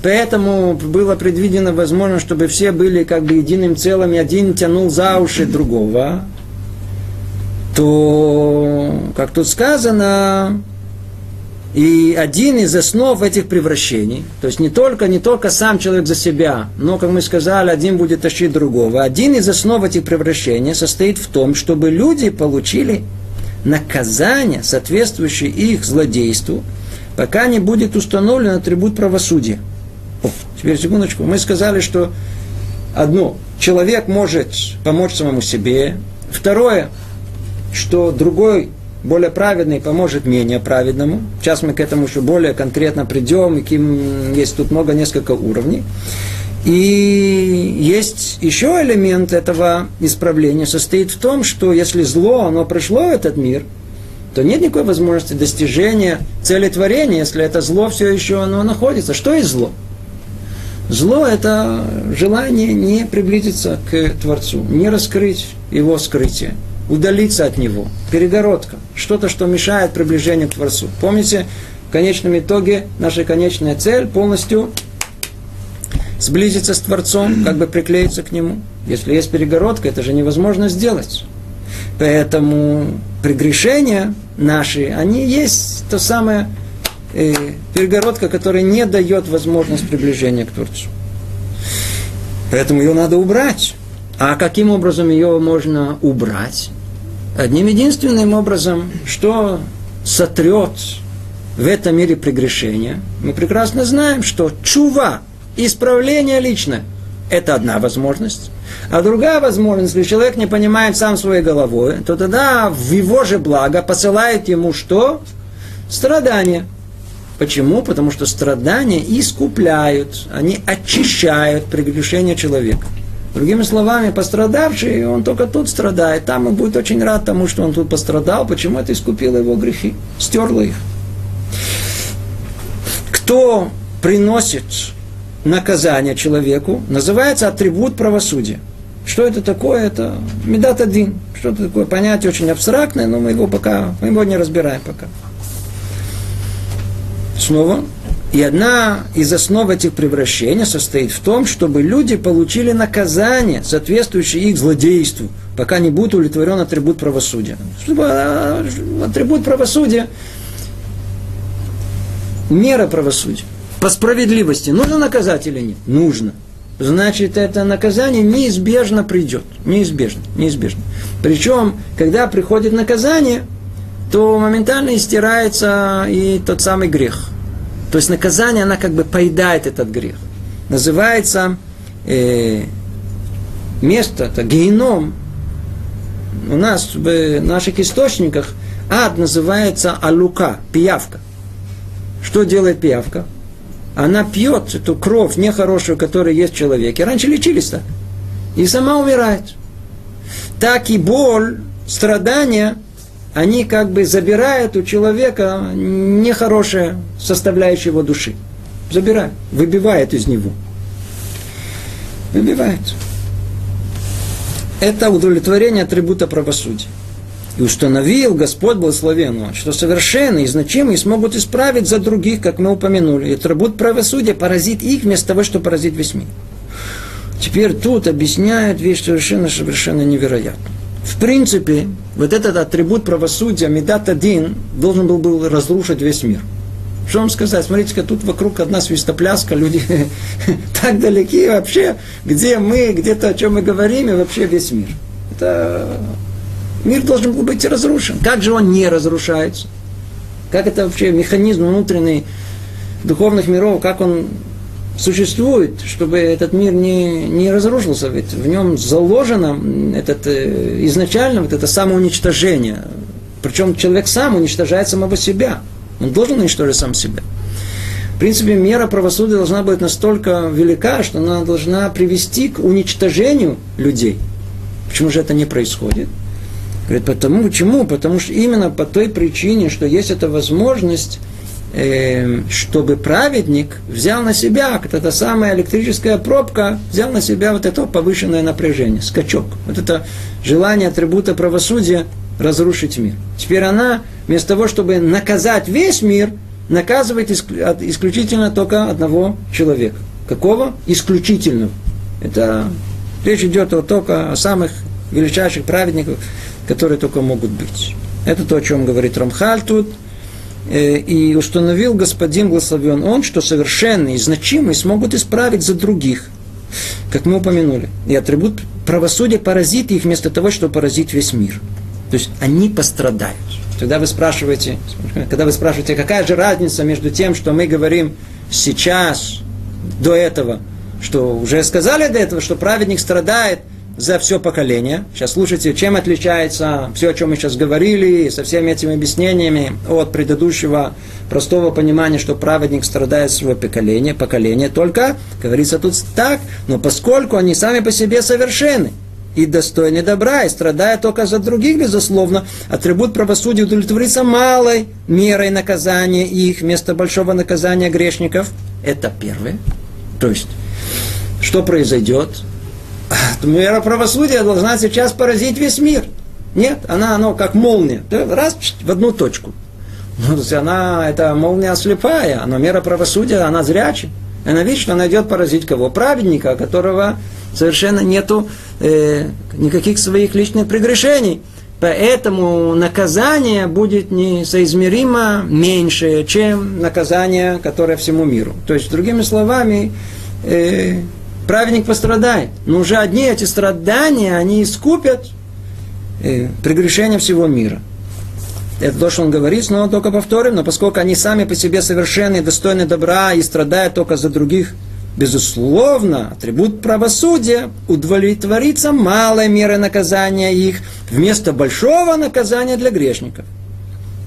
поэтому было предвидено возможность, чтобы все были как бы единым целым, и один тянул за уши другого, то, как тут сказано, и один из основ этих превращений, то есть не только, не только сам человек за себя, но, как мы сказали, один будет тащить другого. Один из основ этих превращений состоит в том, чтобы люди получили наказание, соответствующее их злодейству, пока не будет установлен атрибут правосудия. Теперь секундочку. Мы сказали, что одно, человек может помочь самому себе, второе, что другой более праведный поможет менее праведному. Сейчас мы к этому еще более конкретно придем, кем есть тут много, несколько уровней. И есть еще элемент этого исправления, состоит в том, что если зло, оно пришло в этот мир, то нет никакой возможности достижения цели творения, если это зло все еще оно находится. Что есть зло? Зло – это желание не приблизиться к Творцу, не раскрыть его скрытие, удалиться от него, перегородка, что-то, что мешает приближению к Творцу. Помните, в конечном итоге наша конечная цель полностью сблизиться с Творцом, как бы приклеиться к Нему. Если есть перегородка, это же невозможно сделать. Поэтому прегрешения наши, они есть то самое э, перегородка, которая не дает возможность приближения к Творцу. Поэтому ее надо убрать. А каким образом ее можно убрать? Одним единственным образом, что сотрет в этом мире прегрешения. Мы прекрасно знаем, что чува, исправление личное, это одна возможность. А другая возможность, если человек не понимает сам своей головой, то тогда в его же благо посылает ему что? Страдания. Почему? Потому что страдания искупляют, они очищают прегрешение человека. Другими словами, пострадавший, он только тут страдает, там он будет очень рад тому, что он тут пострадал, почему это искупило его грехи, стерло их. Кто приносит наказание человеку, называется атрибут правосудия. Что это такое? Это медат один. Что это такое? Понятие очень абстрактное, но мы его пока, мы его не разбираем пока. Снова. И одна из основ этих превращений состоит в том, чтобы люди получили наказание, соответствующее их злодейству, пока не будет удовлетворен атрибут правосудия. Чтобы а, атрибут правосудия, мера правосудия, по справедливости, нужно наказать или нет? Нужно. Значит, это наказание неизбежно придет. Неизбежно, неизбежно. Причем, когда приходит наказание, то моментально истирается и тот самый грех. То есть наказание, она как бы поедает этот грех. Называется э, место, это геном. У нас в наших источниках ад называется алука, пиявка. Что делает пиявка? Она пьет эту кровь нехорошую, которая есть в человеке. Раньше лечились так. И сама умирает. Так и боль, страдания – они как бы забирают у человека нехорошее составляющее его души. Забирают, выбивают из него. Выбивают. Это удовлетворение атрибута правосудия. И установил Господь благословенного, что совершенные и значимые смогут исправить за других, как мы упомянули. И атрибут правосудия поразит их вместо того, что поразит весь мир. Теперь тут объясняют вещь совершенно, совершенно невероятную. В принципе, вот этот атрибут правосудия, Медат один, должен был, был разрушить весь мир. Что вам сказать? Смотрите-ка, тут вокруг одна свистопляска, люди [LAUGHS] так далеки вообще, где мы, где-то о чем мы говорим, и вообще весь мир. Это мир должен был быть разрушен. Как же он не разрушается? Как это вообще механизм внутренний духовных миров, как он существует, чтобы этот мир не, не разрушился, ведь в нем заложено этот, э, изначально вот это самоуничтожение. Причем человек сам уничтожает самого себя. Он должен уничтожить сам себя. В принципе, мера правосудия должна быть настолько велика, что она должна привести к уничтожению людей. Почему же это не происходит? Говорит, потому, почему? Потому что именно по той причине, что есть эта возможность чтобы праведник взял на себя, как эта самая электрическая пробка, взял на себя вот это повышенное напряжение, скачок. Вот это желание атрибута правосудия разрушить мир. Теперь она, вместо того, чтобы наказать весь мир, наказывает исключительно только одного человека. Какого? Исключительного. Это речь идет только о самых величайших праведниках, которые только могут быть. Это то, о чем говорит Рамхаль тут – и установил господин благословен он, что совершенные и значимые смогут исправить за других, как мы упомянули. И атрибут правосудия поразит их вместо того, чтобы поразить весь мир. То есть они пострадают. Когда вы спрашиваете, когда вы спрашиваете, какая же разница между тем, что мы говорим сейчас, до этого, что уже сказали до этого, что праведник страдает, за все поколение. Сейчас слушайте, чем отличается все, о чем мы сейчас говорили, со всеми этими объяснениями от предыдущего простого понимания, что праведник страдает своего поколения, поколение. Только, говорится тут так, но поскольку они сами по себе совершенны, и достойны добра, и страдая только за других, безусловно, атрибут правосудия удовлетворится малой мерой наказания их вместо большого наказания грешников. Это первое. То есть, что произойдет? [CLEARS THROAT] Мера правосудия должна сейчас поразить весь мир. Нет, она, оно как молния. Раз, в одну точку. Ну, то есть она, это молния слепая, но мера правосудия, она зрячая. Она видит, что она идет поразить кого? Праведника, которого совершенно нету э, никаких своих личных прегрешений. Поэтому наказание будет несоизмеримо меньше, чем наказание, которое всему миру. То есть, другими словами, э, праведник пострадает. Но уже одни эти страдания, они искупят э, прегрешения всего мира. Это то, что он говорит, но только повторим, но поскольку они сами по себе совершенны, достойны добра и страдают только за других, безусловно, атрибут правосудия удовлетворится малой мерой наказания их вместо большого наказания для грешников.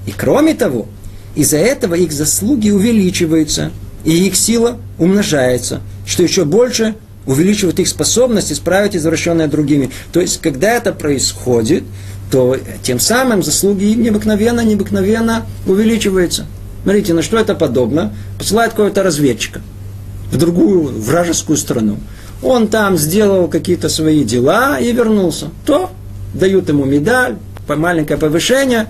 И кроме того, из-за этого их заслуги увеличиваются, и их сила умножается, что еще больше увеличивает их способность исправить извращенное другими. То есть, когда это происходит, то тем самым заслуги им необыкновенно, необыкновенно увеличиваются. Смотрите, на что это подобно? Посылает какого-то разведчика – в другую вражескую страну. Он там сделал какие-то свои дела и вернулся. То дают ему медаль, маленькое повышение,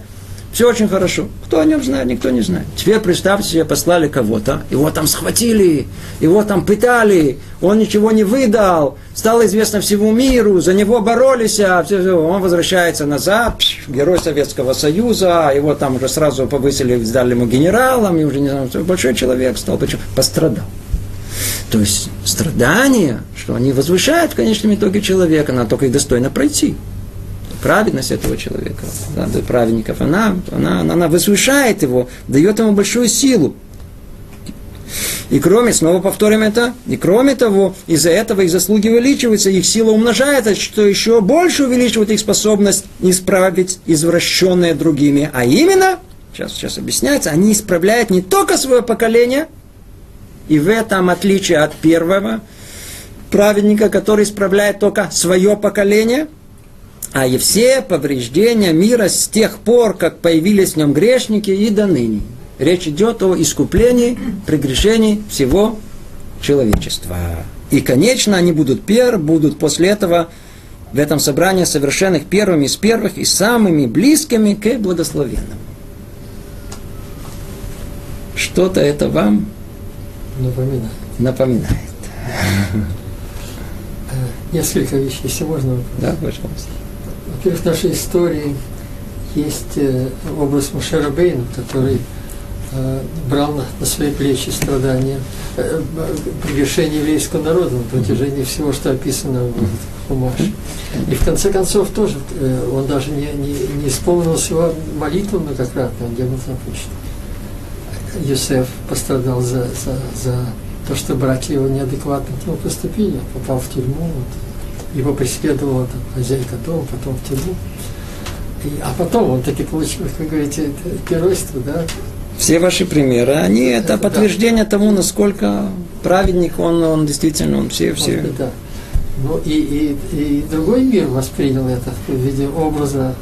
все очень хорошо. Кто о нем знает, никто не знает. Теперь представьте себе, послали кого-то, его там схватили, его там пытали, он ничего не выдал, стало известно всему миру, за него боролись, а он возвращается назад, герой Советского Союза, его там уже сразу повысили, сдали ему генералом, и уже не знаю, большой человек стал, почему? Пострадал. То есть страдания, что они возвышают в конечном итоге человека, она только и достойна пройти. Праведность этого человека, да, праведников, она, она, она возвышает его, дает ему большую силу. И кроме, снова повторим это, и кроме того, из-за этого их заслуги увеличиваются, их сила умножается, что еще больше увеличивает их способность исправить извращенные другими. А именно, сейчас, сейчас объясняется, они исправляют не только свое поколение, и в этом отличие от первого праведника, который исправляет только свое поколение, а и все повреждения мира с тех пор, как появились в нем грешники и до ныне. Речь идет о искуплении прегрешений всего человечества. И, конечно, они будут пер, будут после этого в этом собрании совершенных первыми из первых и самыми близкими к благословенному. Что-то это вам Напоминает. Напоминает. Э, несколько вещей, если можно. Да, пожалуйста. Во-первых, в нашей истории есть э, образ Мушерабейна, который э, брал на, на свои плечи страдания, э, прегрешения еврейского народа на протяжении всего, что описано в Хумаше. И в конце концов тоже он даже не, не, не исполнил его молитву многократно, где был запущен. Юсеф пострадал за, за, за то, что братья его неадекватно к нему поступили, попал в тюрьму, вот. Его преследовала там, хозяйка дома, потом в тюрьму. И, а потом он таки получил, как говорите, геройство, да, все ваши примеры, они это подтверждение тому, насколько праведник он, он действительно, он все, все. Быть, да. Ну и, и, и другой мир воспринял это в виде образа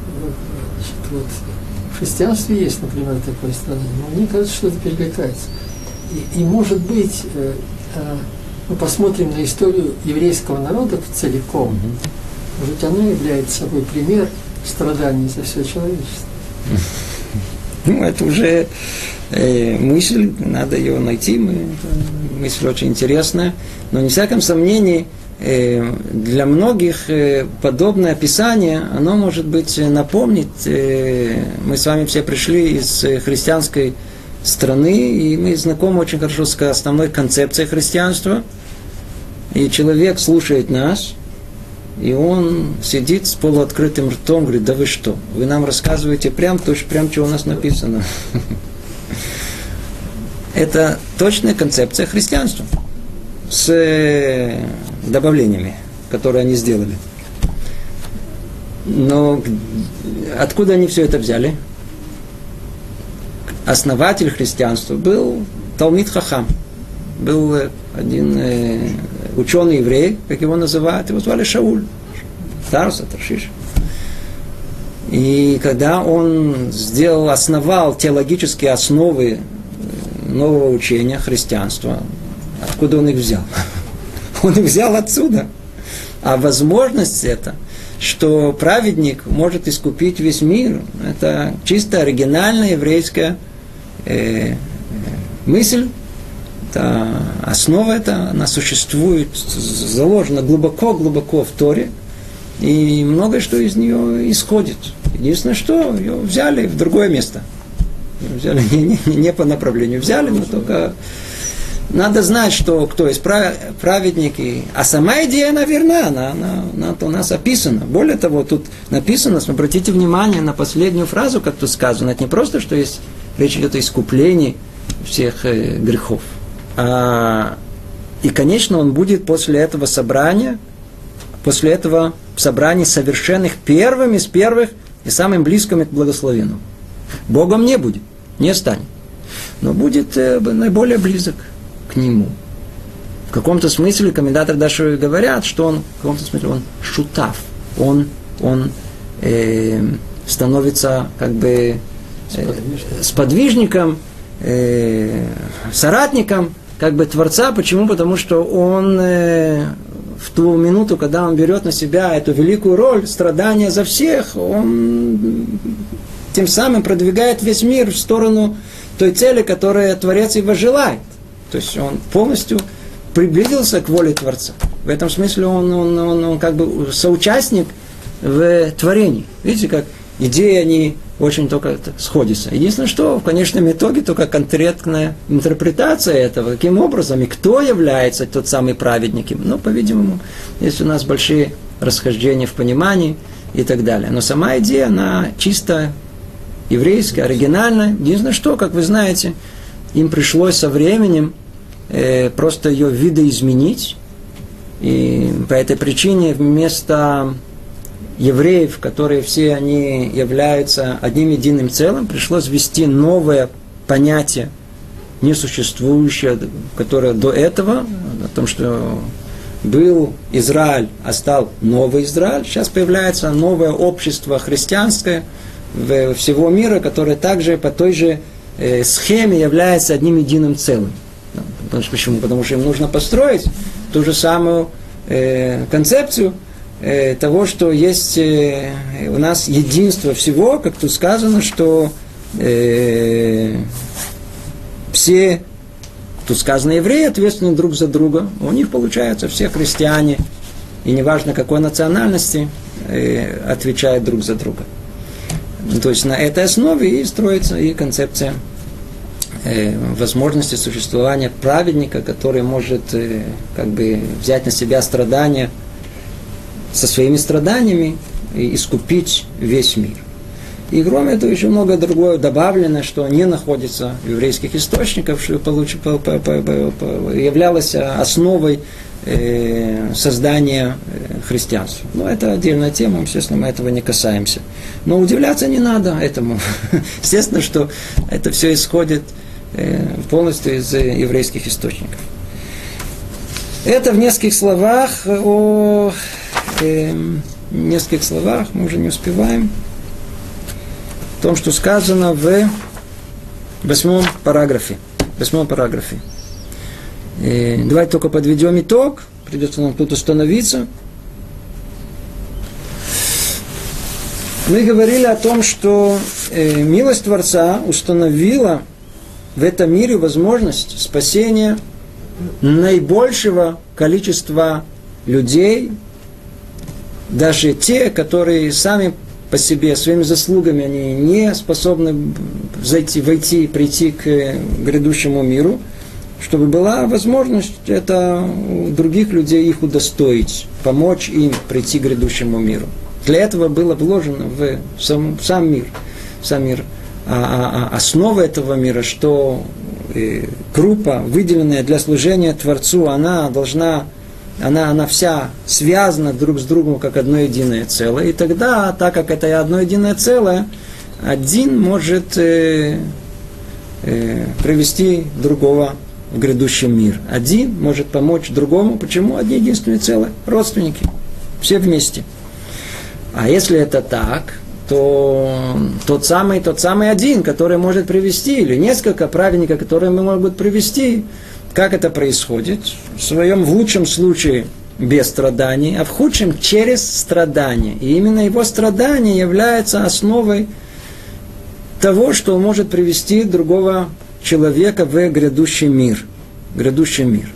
значит, вот, в христианстве есть, например, такое страдание, но мне кажется, что это перекликается. И, и может быть, э, э, мы посмотрим на историю еврейского народа целиком, mm-hmm. может она является собой пример страданий за все человечество. [LAUGHS] Ну, это уже э, мысль, надо ее найти, мы, мысль очень интересная, но не всяком сомнении, Э, для многих э, подобное описание, оно может быть э, напомнить, мы с вами все пришли из христианской страны, и мы знакомы очень хорошо с основной концепцией христианства, и человек слушает нас, и он сидит с полуоткрытым ртом, говорит, да вы что, вы нам рассказываете прям то, прям что у нас написано. [LAUGHS] Это точная концепция христианства с добавлениями, которые они сделали. Но откуда они все это взяли? Основатель христианства был Талмит Хахам. Был один э, ученый еврей, как его называют, его звали Шауль. Тарса, Таршиш. И когда он сделал, основал теологические основы нового учения христианства, откуда он их взял? [LAUGHS] Он их взял отсюда. А возможность это, что праведник может искупить весь мир, это чисто оригинальная еврейская э, мысль, это основа это, она существует, заложена глубоко-глубоко в Торе, и многое что из нее исходит. Единственное, что ее взяли в другое место. Взяли [LAUGHS] не, не, не по направлению, взяли, но только надо знать, что кто есть праведник. И... А сама идея, она верна, она, она, она у нас описана. Более того, тут написано, обратите внимание на последнюю фразу, как тут сказано. Это не просто, что есть речь идет о искуплении всех э, грехов. А, и, конечно, он будет после этого собрания, после этого собрания совершенных первым из первых и самым близким к благословенному. Богом не будет, не станет. Но будет э, наиболее близок к нему. В каком-то смысле комментаторы даже говорят, что он, в каком-то смысле, он шутав. Он, он э, становится как бы э, сподвижником, э, соратником как бы Творца. Почему? Потому что он э, в ту минуту, когда он берет на себя эту великую роль страдания за всех, он тем самым продвигает весь мир в сторону той цели, которую Творец его желает. То есть он полностью приблизился к воле Творца. В этом смысле он, он, он, он как бы соучастник в творении. Видите, как идеи, они очень только сходятся. Единственное, что в конечном итоге только конкретная интерпретация этого, каким образом и кто является тот самый праведник. Ну, по-видимому, есть у нас большие расхождения в понимании и так далее. Но сама идея, она чисто еврейская, оригинальная. Единственное, что, как вы знаете, им пришлось со временем э, просто ее видоизменить. И по этой причине вместо евреев, которые все они являются одним единым целым, пришлось ввести новое понятие, несуществующее, которое до этого, о том, что был Израиль, а стал новый Израиль. Сейчас появляется новое общество христианское всего мира, которое также по той же э, схеме является одним единым целым. Почему? Потому что им нужно построить ту же самую э, концепцию, Э, того, что есть э, у нас единство всего, как тут сказано, что э, все, тут сказано, евреи ответственны друг за друга, у них получается все христиане, и неважно какой национальности, э, отвечают друг за друга. То есть на этой основе и строится и концепция э, возможности существования праведника, который может как бы взять на себя страдания – со своими страданиями и искупить весь мир. И кроме этого еще много другое добавлено, что не находится в еврейских источниках, что являлось основой э, создания э, христианства. Но это отдельная тема, естественно, мы этого не касаемся. Но удивляться не надо этому. [LAUGHS] Естественно, что это все исходит э, полностью из еврейских источников. Это в нескольких словах о э, нескольких словах, мы уже не успеваем, о том, что сказано в восьмом параграфе. Восьмом параграфе. Э, давайте только подведем итог. Придется нам тут установиться. Мы говорили о том, что э, милость Творца установила в этом мире возможность спасения наибольшего количества людей, даже те, которые сами по себе, своими заслугами, они не способны зайти, войти, прийти к грядущему миру, чтобы была возможность это у других людей их удостоить, помочь им прийти к грядущему миру. Для этого было вложено в сам, сам мир, сам мир. А, а, а основа этого мира, что э, группа, выделенная для служения Творцу, она должна она, она вся связана друг с другом как одно единое целое. И тогда, так как это одно единое целое, один может э, э, привести другого в грядущий мир. Один может помочь другому. Почему? Одни единственные целые. Родственники. Все вместе. А если это так, то тот самый, тот самый один, который может привести, или несколько праведников, которые могут привести, как это происходит? В своем в лучшем случае без страданий, а в худшем через страдания. И именно его страдание является основой того, что может привести другого человека в грядущий мир. Грядущий мир.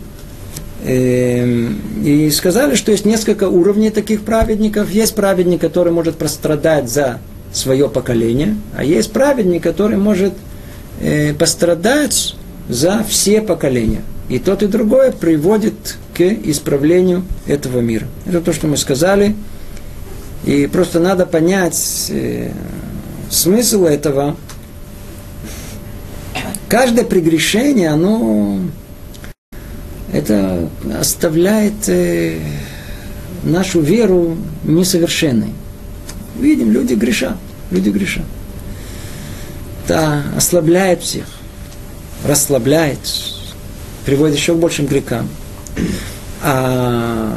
Эм, и сказали, что есть несколько уровней таких праведников. Есть праведник, который может пострадать за свое поколение, а есть праведник, который может э, пострадать за все поколения. И тот, и другое приводит к исправлению этого мира. Это то, что мы сказали. И просто надо понять э, смысл этого. Каждое прегрешение, оно это оставляет э, нашу веру несовершенной. Видим, люди грешат, люди грешат. Это ослабляет всех, расслабляет, приводит еще к большим грехам. А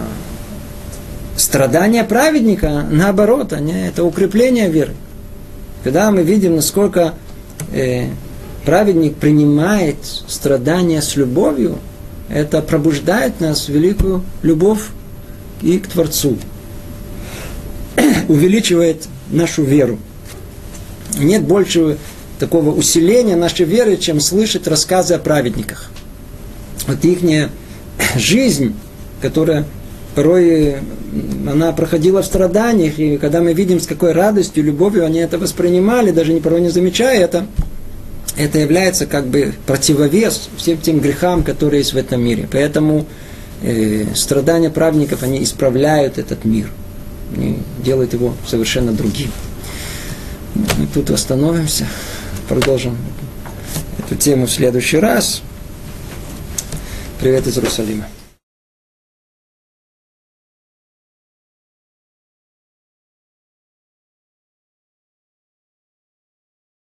страдания праведника, наоборот, они, это укрепление веры. Когда мы видим, насколько э, праведник принимает страдания с любовью, это пробуждает нас в великую любовь и к Творцу. [CLEARS THROAT] Увеличивает нашу веру. Нет большего такого усиления нашей веры, чем слышать рассказы о праведниках. Вот их [COUGHS] жизнь, которая порой она проходила в страданиях, и когда мы видим, с какой радостью, любовью они это воспринимали, даже не порой не замечая это, это является как бы противовес всем тем грехам, которые есть в этом мире. Поэтому э, страдания праведников, они исправляют этот мир. Они делают его совершенно другим. Мы тут остановимся, продолжим эту тему в следующий раз. Привет из Иерусалима.